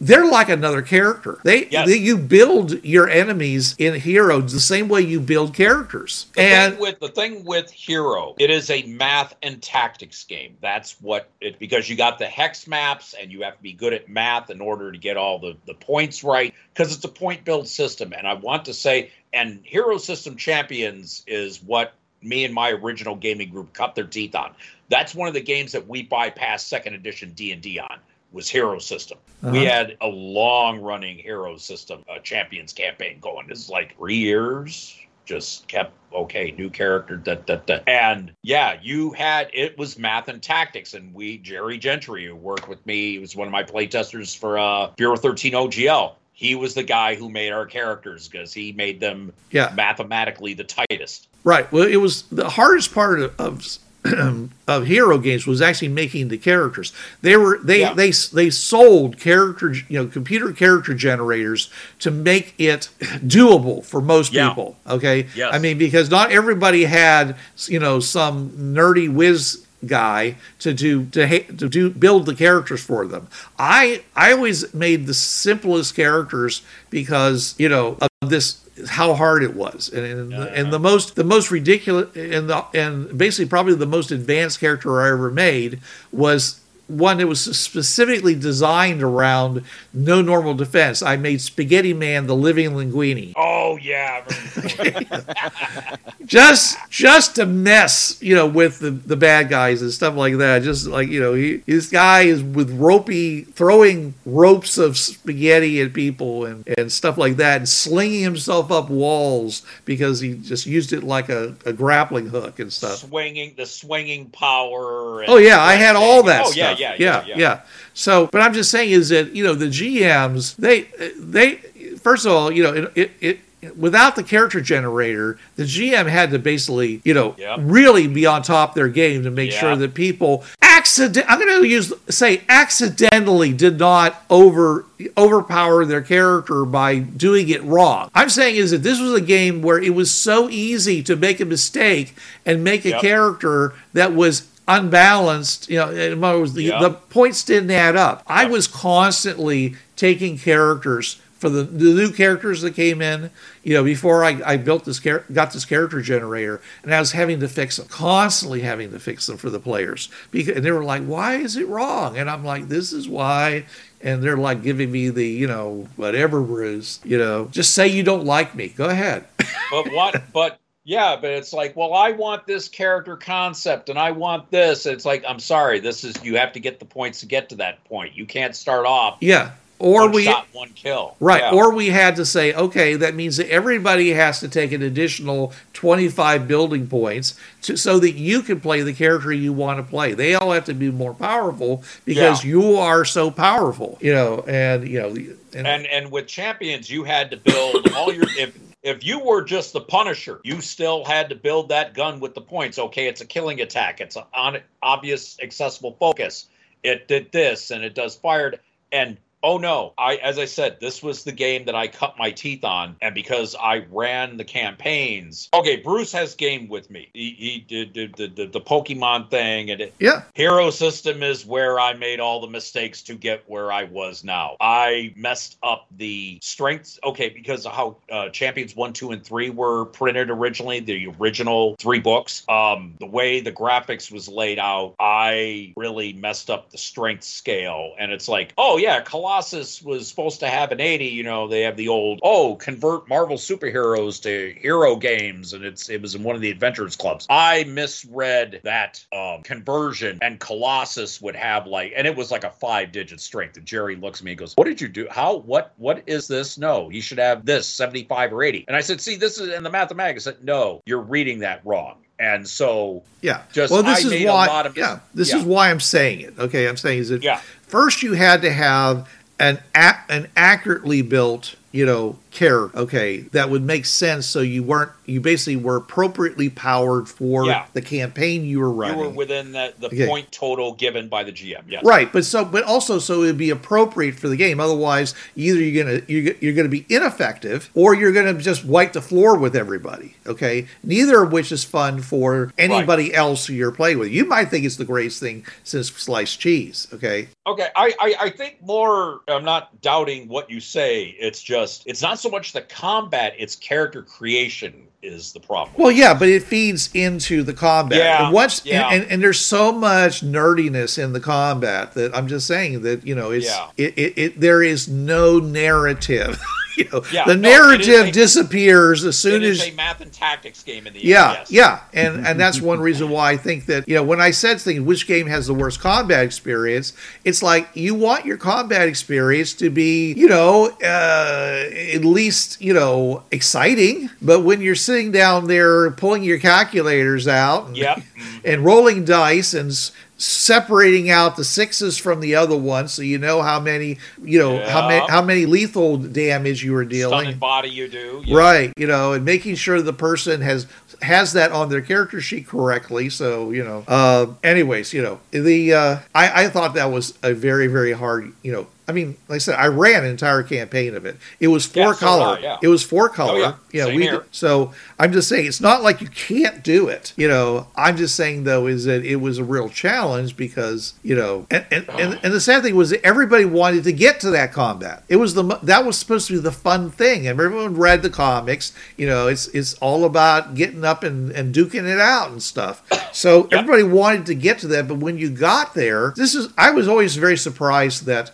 they're like another character. They, Yes. they you build your enemies in heroes the same way you build characters. The and thing with the thing with Hero, it is a math and tactics game. That's what it because you got the hex maps and you have to be good at math in order to get all the, the points right because it's a point build system. And I want to say, and Hero System Champions is what me and my original gaming group cut their teeth on. That's one of the games that we bypassed second edition D and D on was Hero System. We Uh-huh. had a long running Hero System uh, Champions campaign going. This is like three years. Just kept okay, new character, da, da, da. and yeah, you had it was math and tactics, and we Jerry Gentry who worked with me, he was one of my playtesters for uh, Bureau 13 OGL. He was the guy who made our characters because he made them yeah, mathematically the tightest. right. Well, it was the hardest part of, of *clears throat* of hero games was actually making the characters. They were they Yeah. they they sold character you know computer character generators to make it *clears throat* doable for most Yeah. people. Okay, Yes. I mean because not everybody had you know some nerdy whiz guy to do to ha- to do build the characters for them. I I always made the simplest characters because you know of this how hard it was. And and, and the most the most ridiculous and the and basically probably the most advanced character I ever made was one that was specifically designed around no normal defense. I made Spaghetti Man the living linguini Oh yeah, *laughs* just just to mess you know with the, the bad guys and stuff like that just like you know he, this guy is with ropey throwing ropes of spaghetti at people and, and stuff like that and slinging himself up walls because he just used it like a, a grappling hook and stuff swinging the swinging power. And Oh yeah, I had all that Oh stuff. yeah, yeah, yeah, yeah, So, but I'm just saying is that you know the GMs they they first of all you know it it. it Without the character generator, the GM had to basically, you know, Yep. really be on top of their game to make sure that people accident. I'm going to use say accidentally did not over overpower their character by doing it wrong. I'm saying is that this was a game where it was so easy to make a mistake and make a Yep. character that was unbalanced. You know, in other words, the, Yep. the points didn't add up. I was constantly taking characters for the, the new characters that came in. You know, before I, I built this char- got this character generator, and I was having to fix them, constantly having to fix them for the players. Because and they were like, "Why is it wrong?" And I'm like, "This is why." And they're like giving me the, you know, whatever, Bruce. You know, just say you don't like me. Go ahead. but what but yeah but it's like well i want this character concept and i want this it's like i'm sorry this is you have to get the points to get to that point you can't start off Yeah. Or one we shot one kill Right. Yeah. Or we had to say, okay, that means that everybody has to take an additional 25 building points to, so that you can play the character you want to play. They all have to be more powerful because Yeah. you are so powerful, you know, and, you know, and, and and with champions you had to build all your if if you were just the punisher you still had to build that gun with the points. Okay it's a killing attack. It's an obvious accessible focus. It did this and it does fired and oh no i as i said this was the game that i cut my teeth on and because i ran the campaigns okay bruce has game with me he, he did, did, did the, the pokemon thing and it, yeah, Hero system is where I made all the mistakes to get where I was now. I messed up the strengths. Okay, because of how uh, Champions 1, 2, and 3 were printed originally, the original three books, um, the way the graphics was laid out, I really messed up the strength scale. And it's like, oh, yeah, Colossus was supposed to have an 80. You know, they have the old, oh, convert Marvel superheroes to hero games. And it's it was in one of the Adventurers Clubs. I misread that um, conversion, and Colossus would have like, and it was like a five digit strength. And Jerry looks at me and goes, What did you do? How, what, what is this? No, he should have this 75 or 80. And I said, See, this is in the mathematics. I said, No, you're reading that wrong. And so, yeah. Just- well, this I is why, yeah, this yeah. is why I'm saying it. Okay. I'm saying is that yeah, first you had to have an a- an accurately built you know care, okay, that would make sense. So you weren't, you basically were appropriately powered for Yeah. the campaign you were running You were within the, the Okay. point total given by the GM. Yes. Right, but so, but also, so it'd be appropriate for the game. Otherwise, either you're gonna you're, you're gonna be ineffective, or you're gonna just wipe the floor with everybody. Okay, neither of which is fun for anybody else who you're playing with. You might think it's the greatest thing since sliced cheese. Okay, Okay, I, I I think more. I'm not doubting what you say. It's just it's not so much the combat; it's character creation is the problem. well, yeah, but it feeds into the combat. Yeah, and once yeah. and, and, and there's so much nerdiness in the combat that I'm just saying that you know it's Yeah. it, it, it there is no narrative. *laughs* *laughs* you know, Yeah, the no, narrative a- disappears as soon it as a math and tactics game in the Yeah, end. Yes. yeah, and *laughs* and that's one reason why I think that you know when I said things, which game has the worst combat experience? It's like you want your combat experience to be you know uh, at least you know exciting, but when you're sitting down there pulling your calculators out, and, Yep. *laughs* and rolling dice and s- separating out the sixes from the other ones, so you know how many you know how many how many lethal damage you were dealing. Stunned body, you do. yeah. Right, you know, and making sure the person has has that on their character sheet correctly. So you know, uh, anyways, you know, the uh, I I thought that was a very very hard. You know, I mean, like I said, I ran an entire campaign of it. It was four Yeah, so color. I, yeah. It was four color. Oh, yeah. You know, Same we here. so I'm just saying it's not like you can't do it. You know, I'm just saying though is that it was a real challenge because you know, and and, and, and the sad thing was that everybody wanted to get to that combat. It was the that was supposed to be the fun thing, and everyone read the comics. You know, it's it's all about getting up and and duking it out and stuff. So everybody wanted to get to that, but when you got there, this is I was always very surprised that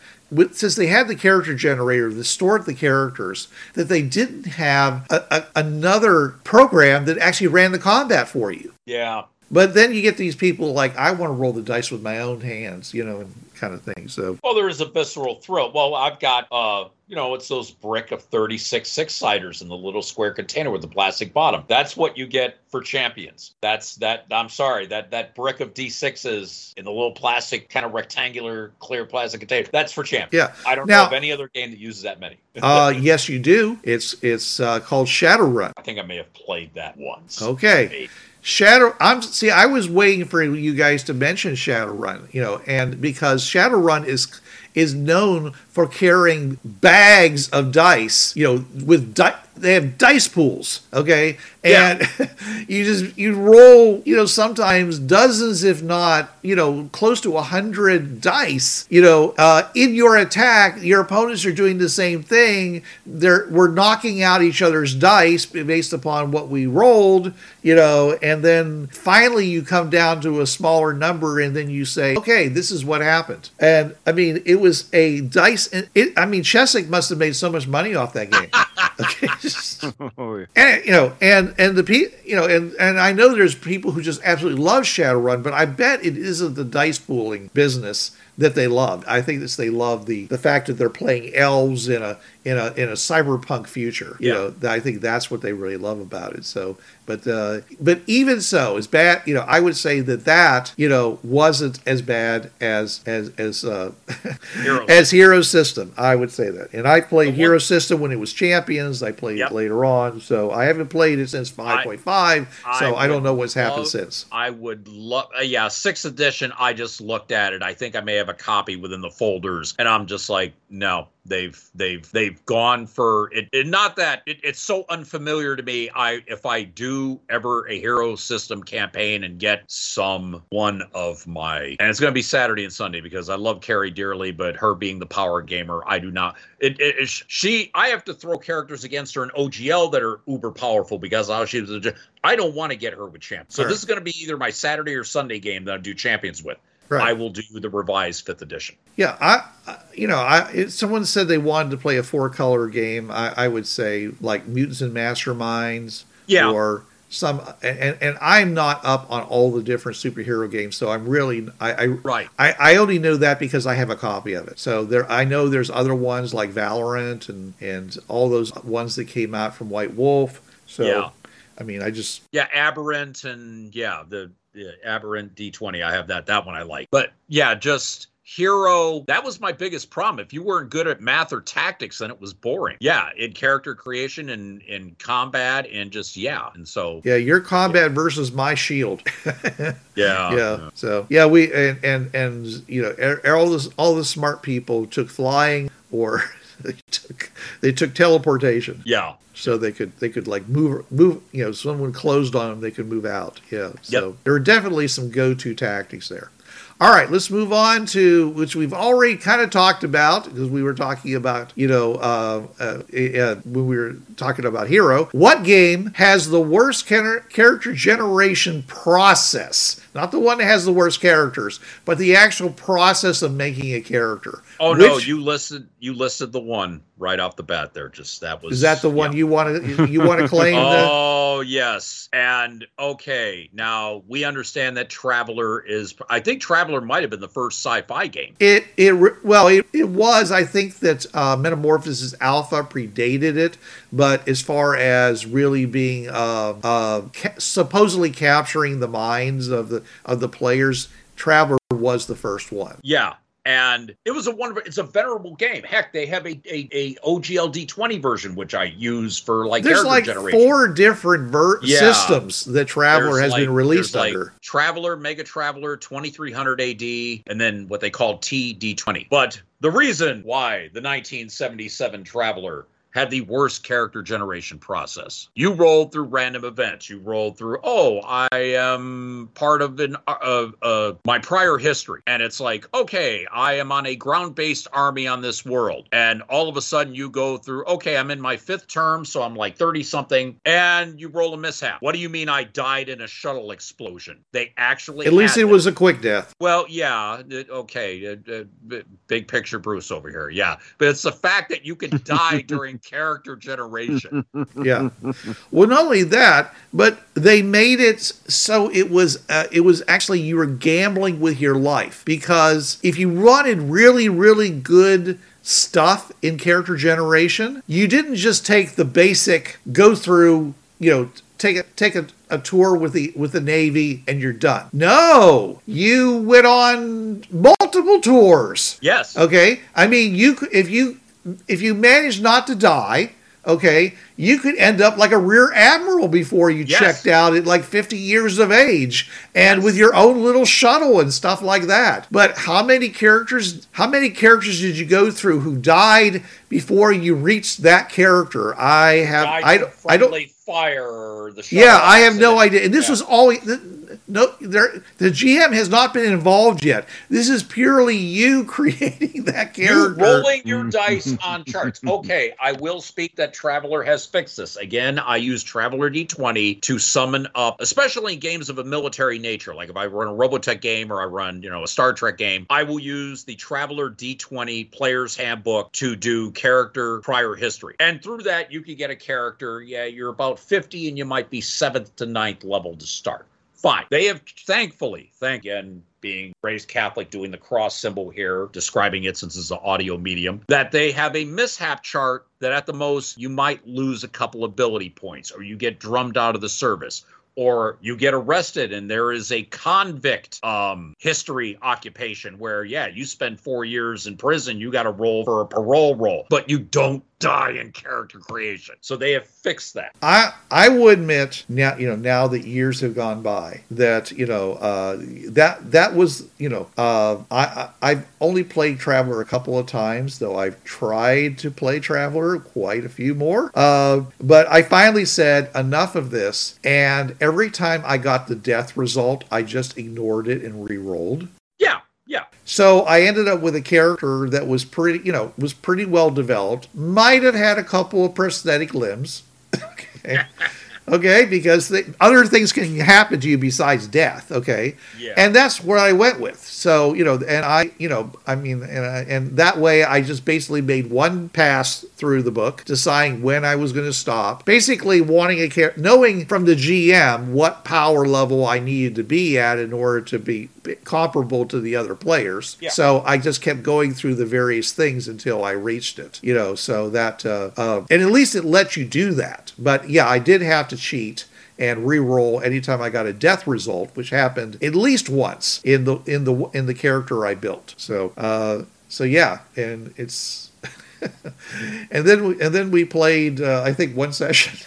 since they had the character generator that stored the characters, that they didn't have a, a, another program that actually ran the combat for you. Yeah. But then you get these people like, I want to roll the dice with my own hands, you know, and kind of thing. So, Well, there is a visceral thrill. Well, I've got, uh, you know, it's those brick of 36 six siders in the little square container with the plastic bottom. That's what you get for champions. That's that. I'm sorry, that that brick of D6s in the little plastic, kind of rectangular, clear plastic container. That's for champions. yeah. I don't Now- know of any other game that uses that many. *laughs* Uh, yes, you do. It's it's uh, called Shadowrun. I think I may have played that once. Okay. Shadow. I'm see. I was waiting for you guys to mention Shadowrun. You know, and because Shadowrun is is known for carrying bags of dice. You know, with di- they have dice pools. Okay, and *laughs* you just you roll. You know, sometimes dozens, if not you know, close to a hundred dice. You know, uh, in your attack, your opponents are doing the same thing. They're we're knocking out each other's dice based upon what we rolled. You know, and then finally you come down to a smaller number, and then you say, okay, this is what happened. And I mean, it was a dice. It, I mean, Chessex must have made so much money off that game. *laughs* okay. *laughs* Oh, and you know and and the pe you know and and i know there's people who just absolutely love shadowrun but i bet it isn't the dice pooling business that they loved i think it's they love the the fact that they're playing elves in a in a in a cyberpunk future you Yeah. know i think that's what they really love about it so but uh but even so as bad you know i would say that that you know wasn't as bad as as as uh Hero *laughs* as hero system i would say that and i played one- hero system when it was champions i played Yep. it later on so i haven't played it since 5.5 so i, don't know what's happened since I would love, uh, yeah, sixth edition. I just looked at it. I think I may have a copy within the folders, and I'm just like, no, they've they've they've gone for it. it not that it, it's so unfamiliar to me. I if I do ever a hero system campaign and get some one of my, and it's going to be Saturday and Sunday because I love Carrie dearly, but her being the power gamer, I do not. It, it, it she, I have to throw characters against her in OGL that are uber powerful because how she was. a- I don't want to get her with champ. So this is going to be either my Saturday or Sunday game that I do champions with. Right. I will do the revised fifth edition. Yeah, I, you know, I someone said they wanted to play a four color game, I, I would say like Mutants and Masterminds, Yeah. or some, and and I'm not up on all the different superhero games, so I'm really I. I Right. I, I only know that because I have a copy of it. So there, I know there's other ones like Valorant and and all those ones that came out from White Wolf. So, Yeah. I mean, I just Yeah, Aberrant and yeah, the The aberrant D20. I have that. That one I like. But yeah, just hero that was my biggest problem if you weren't good at math or tactics then it was boring yeah in character creation and in combat and just yeah and so Yeah, your combat versus my shield. *laughs* yeah yeah. So yeah, we and and and you know, all this all the smart people took flying or *laughs* they took they took teleportation. Yeah. So they could they could like move move you know someone closed on them they could move out. Yeah so Yep. there are definitely some go-to tactics there. All right let's move on to which we've already kind of talked about because we were talking about you know uh, uh, uh, when we were talking about hero. What game has the worst character generation process not the one that has the worst characters but the actual process of making a character oh no you listed you listed the one right off the bat there just that was is that the one yeah. you want to you want to claim Oh yes, and okay. Now we understand that Traveler is. I think Traveler might have been the first sci-fi game. It it well it, it was I think that uh, Metamorphosis Alpha predated it, but as far as really being uh, uh, ca- supposedly capturing the minds of the of the players, Traveler was the first one. Yeah. And it was a wonderful. It's a venerable game. Heck, they have a a, a OGLD twenty version, which I use for like There's like generation. four different ver- Yeah. systems that Traveler There's has like- been released there's like under. Traveler, Mega Traveler, 2300 AD, and then what they call TD20. But the reason why the 1977 Traveler had the worst character generation process. You rolled through random events. You rolled through, oh, I am part of an uh, uh, my prior history, and it's like, okay, I am on a ground-based army on this world, and all of a sudden you go through, okay, I'm in my fifth term, so I'm like 30 something, and you roll a mishap. What do you mean I died in a shuttle explosion? They actually At least it this. was a quick death. Well, yeah, okay, uh, uh, big picture Bruce over here, yeah, but it's the fact that you can die *laughs* during character generation. *laughs* yeah. Well, not only that, but they made it so it was uh, it was actually you were gambling with your life because if you wanted really really good stuff in character generation, you didn't just take the basic go through, you know, take a take a, a tour with the with the Navy and you're done. No, you went on multiple tours. Yes. Okay, I mean, you could if you if you manage not to die, okay, you could end up like a rear admiral before you Yes. checked out at like 50 years of age and with your own little shuttle and stuff like that. But how many characters how many characters did you go through who died before you reached that character? I have I don't I don't fire. The yeah, I have no idea. And this Yeah. was always no. There, the GM has not been involved yet. This is purely you *laughs* creating that You character. rolling your dice on charts. Okay, I will speak that Traveler has fixed this. Again, I use Traveler D20 to summon up, especially in games of a military nature. Like if I run a Robotech game or I run, you know, a Star Trek game, I will use the Traveler D20 Player's Handbook to do character prior history. And through that, you can get a character. Yeah, you're about 50 and you might be seventh to ninth level to start. Fine. They have thankfully, thank you, and being raised Catholic, doing the cross symbol here, describing it since it's an audio medium, that they have a mishap chart that at the most you might lose a couple ability points, or you get drummed out of the service, or you get arrested and there is a convict um, history occupation where, yeah, you spend four years in prison, you got to roll for a parole roll, but you don't die in character creation. So they have fixed that. I I would admit now you know now that years have gone by that you know uh, that that was you know uh, I, I I've only played Traveler a couple of times though I've tried to play Traveler quite a few more uh, but I finally said enough of this and every time I got the death result I just ignored it and re-rolled. So I ended up with a character that was pretty, you know, was pretty well developed. Might have had a couple of prosthetic limbs. *laughs* okay. Okay, because the, other things can happen to you besides death. Okay, Yeah. and that's where I went with. So you know, and I, you know, I mean, and, I, and that way I just basically made one pass through the book, deciding when I was going to stop. Basically, wanting a character, knowing from the GM what power level I needed to be at in order to be comparable to the other players. Yeah. So I just kept going through the various things until I reached it. You know, so that uh, uh, and at least it lets you do that. But yeah, I did have to cheat and re-roll anytime I got a death result, which happened at least once in the in the in the character I built. So uh, so yeah, and it's *laughs* and then we, and then we played uh, I think one *laughs* session,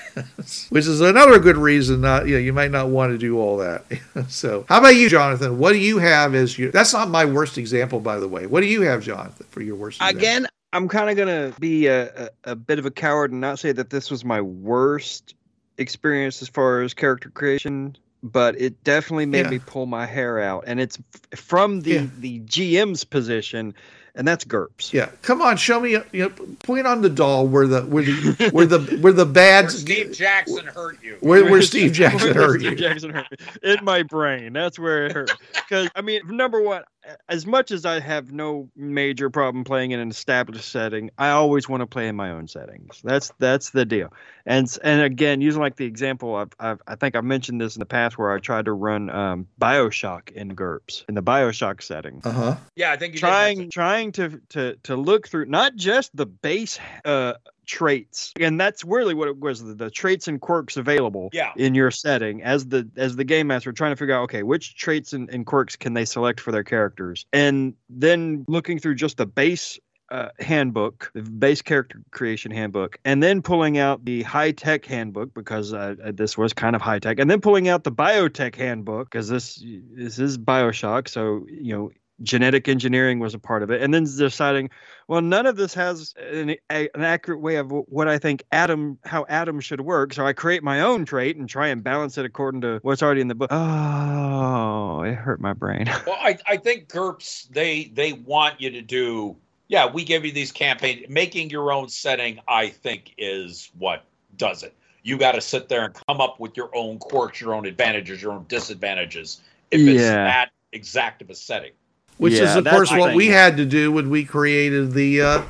which is another good reason not you know you might not want to do all that. *laughs* so how about you, Jonathan? What do you have as your? That's not my worst example, by the way. What do you have, Jonathan, for your worst? Example? Again, I'm kind of gonna be a, a, a bit of a coward and not say that this was my worst experience as far as character creation but it definitely made Yeah. me pull my hair out and it's f- from the Yeah. the gm's position and that's GURPS. Yeah, come on, show me. You know, point on the doll where the where the *laughs* where the where the bad Where Steve Jackson hurt you. where, where Steve Jackson Where hurt Steve you. Jackson hurt me. In my brain. That's where it hurt. Because, I mean, number one, as much as I have no major problem playing in an established setting, I always want to play in my own settings. That's that's the deal. And and again, using like the example, I've, I've I think I've mentioned this in the past where I tried to run um, Bioshock in GURPS in the Bioshock setting Uh huh. Yeah, I think you did trying trying to to to look through not just the base uh traits and that's really what it was the, the traits and quirks available Yeah. in your setting as the as the game master trying to figure out okay which traits and, and quirks can they select for their characters and then looking through just the base uh, handbook, the base character creation handbook, and then pulling out the high tech handbook because uh, uh, this was kind of high tech, and then pulling out the biotech handbook because this this is Bioshock, so you know genetic engineering was a part of it, and then deciding, well, none of this has an, a, an accurate way of what I think Adam how Adam should work, so I create my own trait and try and balance it according to what's already in the book. Oh, it hurt my brain. *laughs* Well, I, I think GURPS they they want you to do. Yeah, we give you these campaigns. Making your own setting, I think, is what does it. You got to sit there and come up with your own quirks, your own advantages, your own disadvantages. If it's Yeah. that exact of a setting. Which is, of course, what thing. we had to do when we created the uh,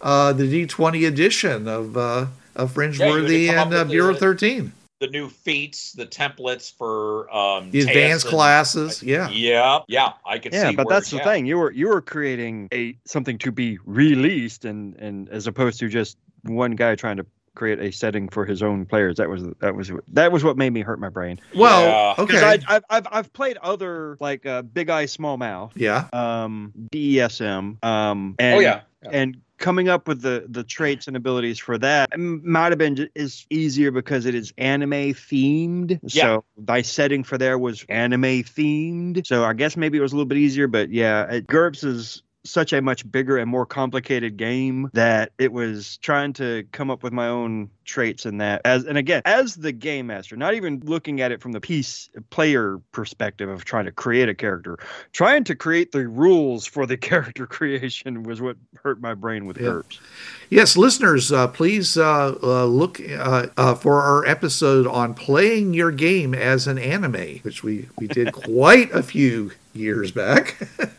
uh, the D20 edition of uh, of Fringeworthy come up and uh, Bureau the- 13. The new feats, the templates for um, The advanced and- classes. Yeah. Yeah, yeah, I could yeah see. but where- that's the thing you were you were creating a something to be released and and as opposed to just one guy trying to create a setting for his own players that was that was that was what made me hurt my brain Well, Yeah. okay. I, I've, I've i've played other like uh, big eye small mouth yeah. um desm um and Oh yeah. yeah. and coming up with the the traits and abilities for that might have been ju- is easier because it is anime themed Yeah. so my setting for there was anime themed so i guess maybe it was a little bit easier but yeah it, GURPS is such a much bigger and more complicated game that it was trying to come up with my own traits in that as and again as the game master not even looking at it from the piece player perspective of trying to create a character trying to create the rules for the *laughs* character creation was what hurt my brain with Yeah. Yes, listeners, uh, please uh, uh, look uh, uh, for our episode on playing your game as an anime, which we, we did *laughs* quite a few years back. *laughs*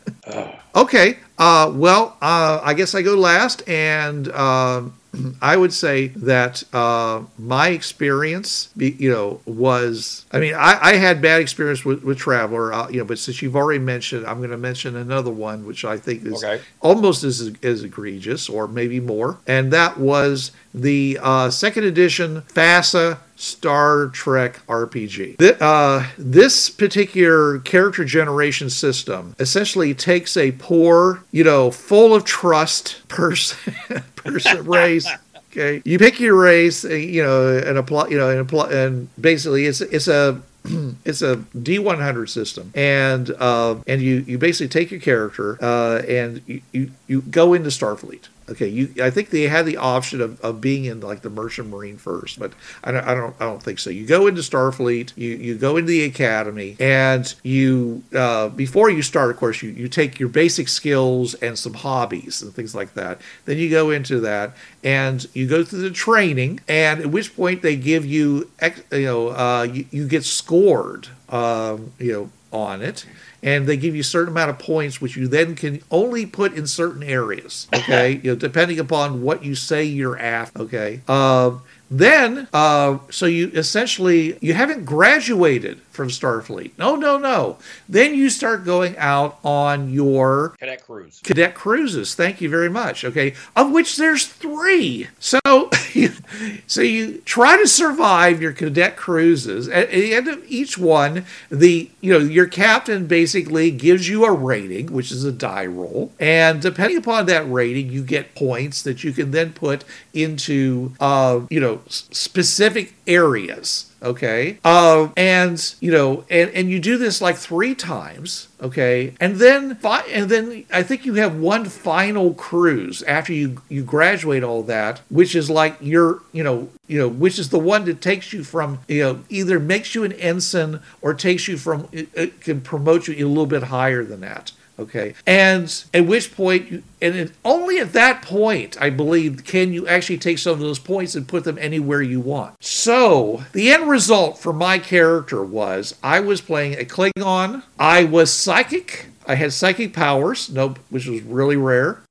okay, uh, well, uh, I guess I go last, and um *clears throat* I would say that uh, my experience, you know, was I mean, I, I had bad experience with, with Traveler, uh, you know, but since you've already mentioned, I'm going to mention another one, which I think is Okay. almost as, as egregious or maybe more. And that was the uh, second edition FASA Star Trek RPG. Uh, this particular character generation system essentially takes a poor, you know, full of trust person, *laughs* person race. Okay, you pick your race, uh, you know, and apply, you know, and apply, and basically it's it's a *clears throat* it's a D100 system, and uh, and you you basically take your character uh, and you, you you go into Starfleet. Okay, you I think they had the option of, of being in like the Merchant Marine first, but I don't I don't I don't think so. You go into Starfleet, you you go into the academy, and you uh, before you start, of course, you you take your basic skills and some hobbies and things like that. Then you go into that and you go through the training, and at which point they give you you know uh, you, you get scored um, you know on it and they give you a certain amount of points, which you then can only put in certain areas. Okay, *laughs* you know, depending upon what you say you're after. Okay. Um, then, uh, so you essentially you haven't graduated from Starfleet. No, no, no. Then you start going out on your Cadet cruise. cadet cruises. Thank you very much. Okay, of which there's three. So, *laughs* so you try to survive your cadet cruises. At, at the end of each one, the you know your captain basically gives you a rating, which is a die roll, and depending upon that rating, you get points that you can then put into uh, you know specific areas okay? Uh, and you know and and you do this like three times okay? And then fi- and then i think you have one final cruise after you you graduate all that which is like your you know you know which is the one that takes you from you know either makes you an ensign or takes you from it, it can promote you a little bit higher than that Okay. And at which point, you, and it, only at that point, I believe, can you actually take some of those points and put them anywhere you want. So the end result for my character was I was playing a Klingon. I was psychic. I had psychic powers, no, which was really rare.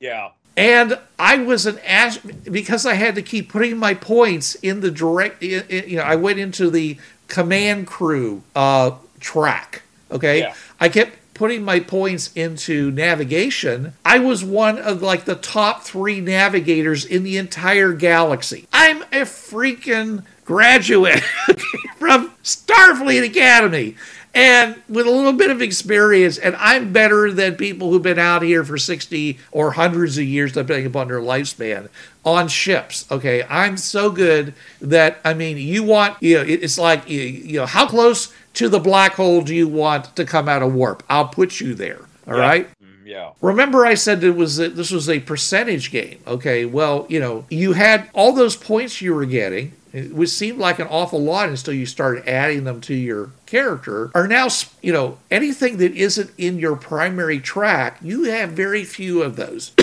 Yeah. And I was an ash because I had to keep putting my points in the direct. i- i- You know, I went into the command crew uh, track. Okay, Yeah. I kept putting my points into navigation. I was one of like the top three navigators in the entire galaxy. I'm a freaking graduate *laughs* from Starfleet Academy. And with a little bit of experience, and I'm better than people who've been out here for 60 or hundreds of years, depending upon their lifespan, on ships. Okay. I'm so good that, I mean, you want, you know, it's like, you- know, how close to the black hole do you want to come out of warp? I'll put you there. All right. Mm, Yeah. Remember, I said it was a, this was a percentage game. Okay, well, you know, you had all those points you were getting, which seemed like an awful lot until you started adding them to your character. Are now, you know, anything that isn't in your primary track, you have very few of those. *coughs*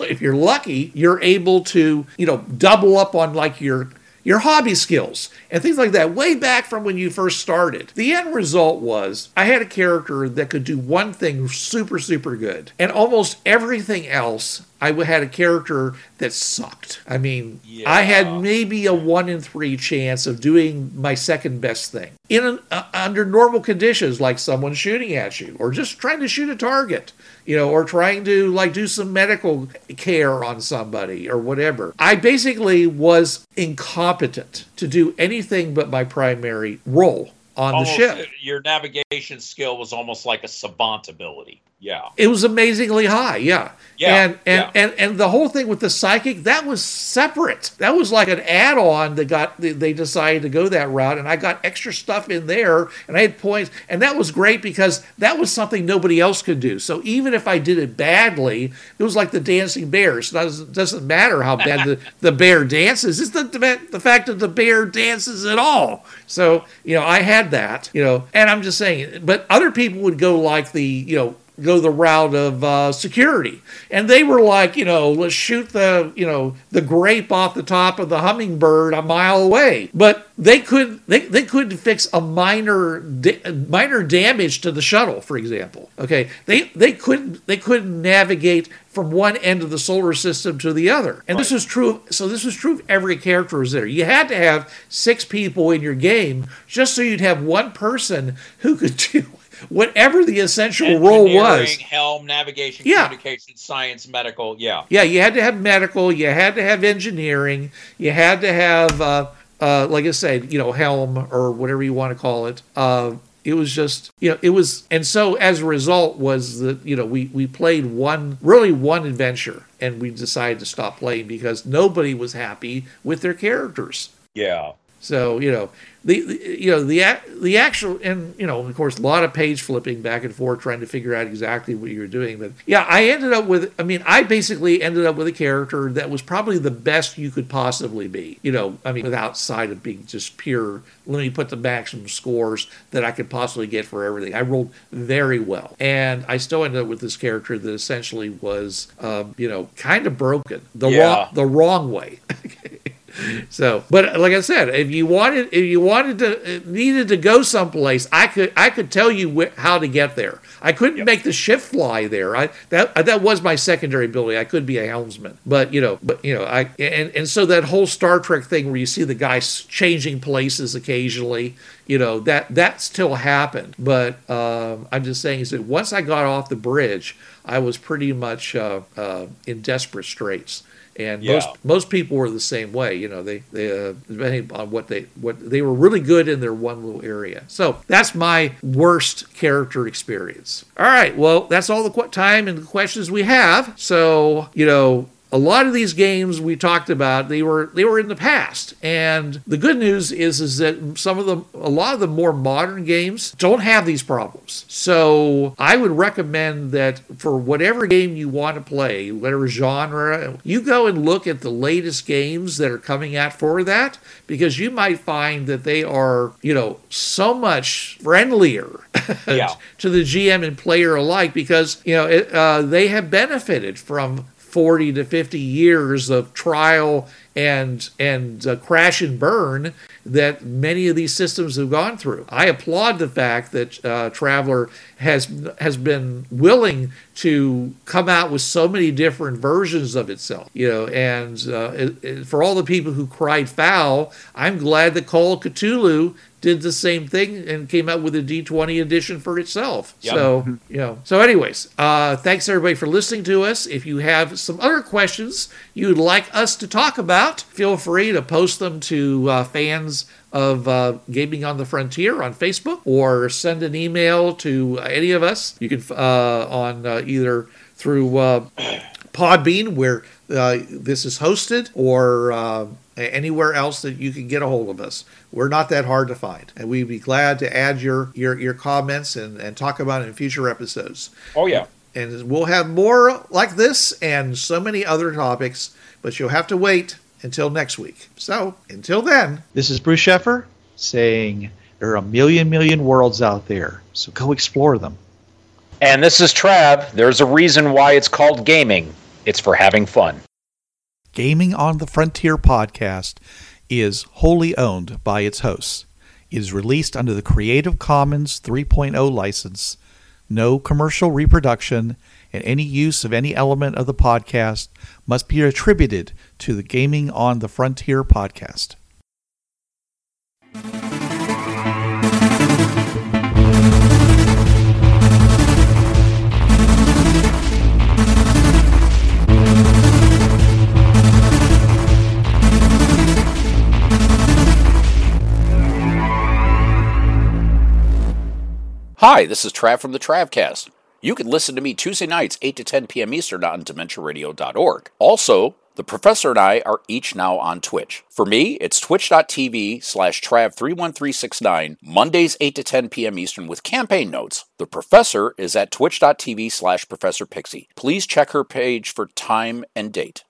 if you're lucky, you're able to, you know, double up on like your your hobby skills and things like that way back from when you first started. The end result was I had a character that could do one thing super, super good, and almost everything else. I had a character that sucked. I mean, I had maybe a one in three chance of doing my second best thing in an, uh, under normal conditions, like someone shooting at you or just trying to shoot a target you know, or trying to like do some medical care on somebody or whatever. I basically was incompetent to do anything but my primary role on Almost, the uh, ship. Your navigation skill was almost like a savant ability. Yeah. It was amazingly high, yeah. Yeah, And and, yeah. and and the whole thing with the psychic, that was separate. That was like an add-on that got they- decided to go that route and I got extra stuff in there and I had points and that was great because that was something nobody else could do. So even if I did it badly, it was like the dancing bears. It doesn't, doesn't matter how bad the, *laughs* the bear dances. It's the, the fact that the bear dances at all. So, you know, I had that, you know, and I'm just saying, but other people would go like the, you know, go the route of uh, security. And they were like, you know, let's shoot the, you know, the grape off the top of the hummingbird a mile away. But they could they, they couldn't fix a minor da- minor damage to the shuttle, for example. Okay, they they couldn't they couldn't navigate from one end of the solar system to the other. And this was true. So this was true of every character was there. You had to have six people in your game just so you'd have one person who could *laughs* do whatever the essential role was. Helm, navigation, Yeah. communication, science, medical. Yeah. Yeah, you had to have medical, you had to have engineering, you had to have, uh, uh, like I said, you know, helm or whatever you want to call it. Uh, it was just, you know, it was, and so as a result was that, you know, we, we played one, really one adventure and we decided to stop playing because nobody was happy with their characters. Yeah. So you know the, the you know the the actual and you know of course a lot of page flipping back and forth trying to figure out exactly what you were doing. But yeah, I ended up with I mean I basically ended up with a character that was probably the best you could possibly be. You know I mean without side of being just pure. Let me put the maximum scores that I could possibly get for everything. I rolled very well, and I still ended up with this character that essentially was um, you know kind of broken the Yeah. wrong the wrong way. *laughs* so, but like I said, if you wanted, if you wanted to, needed to go someplace, I could, I could tell you wh- how to get there. I couldn't Yep. make the ship fly there. I that that was my secondary ability. I could be a helmsman, but you know, but you know, I and and so that whole Star Trek thing where you see the guys changing places occasionally, you know, that that still happened. But um, I'm just saying is that once I got off the bridge, I was pretty much uh, uh, in desperate straits. And Yeah. most most people were the same way. You know, they they uh, depending on what they what they were really good in their one little area. So that's my worst character experience. All right, well that's all the qu- time and the questions we have. So you know. A lot of these games we talked about, they were they were in the past, and the good news is is that some of the a lot of the more modern games don't have these problems. So I would recommend that for whatever game you want to play, whatever genre, you go and look at the latest games that are coming out for that, because you might find that they are, you know, so much friendlier Yeah. *laughs* to the GM and player alike, because you know it, uh, they have benefited from 40 to 50 years of trial and and uh, crash and burn that many of these systems have gone through. I applaud the fact that uh, Traveler has has been willing to come out with so many different versions of itself. You know, and uh, it, it- for all the people who cried foul, I'm glad that Call of Cthulhu did the same thing and came out with a D20 edition for itself. Yep. So, you know. So anyways, uh thanks everybody for listening to us. If you have some other questions you'd like us to talk about, feel free to post them to uh, fans of uh, Gaming on the Frontier on Facebook or send an email to any of us. You can uh, on uh, either through uh, Podbean, where uh, this is hosted, or uh, anywhere else that you can get a hold of us. We're not that hard to find, and we'd be glad to add your your, your comments and, and talk about it in future episodes. Oh yeah. And we'll have more like this and so many other topics, but you'll have to wait until next week. So until then, This is Bruce Sheffer saying there are a million, million worlds out there, so go explore them. And this is Trav. There's a reason why it's called gaming. It's for having fun. Gaming on the Frontier podcast is wholly owned by its hosts. It is released under the Creative Commons 3.0 license. No commercial reproduction and any use of any element of the podcast must be attributed to the Gaming on the Frontier podcast. Hi, this is Trav from the Travcast. You can listen to me Tuesday nights, 8 to 10 p.m. Eastern on DementiaRadio.org. Also, the professor and I are each now on Twitch. For me, it's twitch.tv slash trav31369, Mondays 8 to 10 p.m. Eastern with campaign notes. The professor is at twitch.tv slash professor pixie. Please check her page for time and date.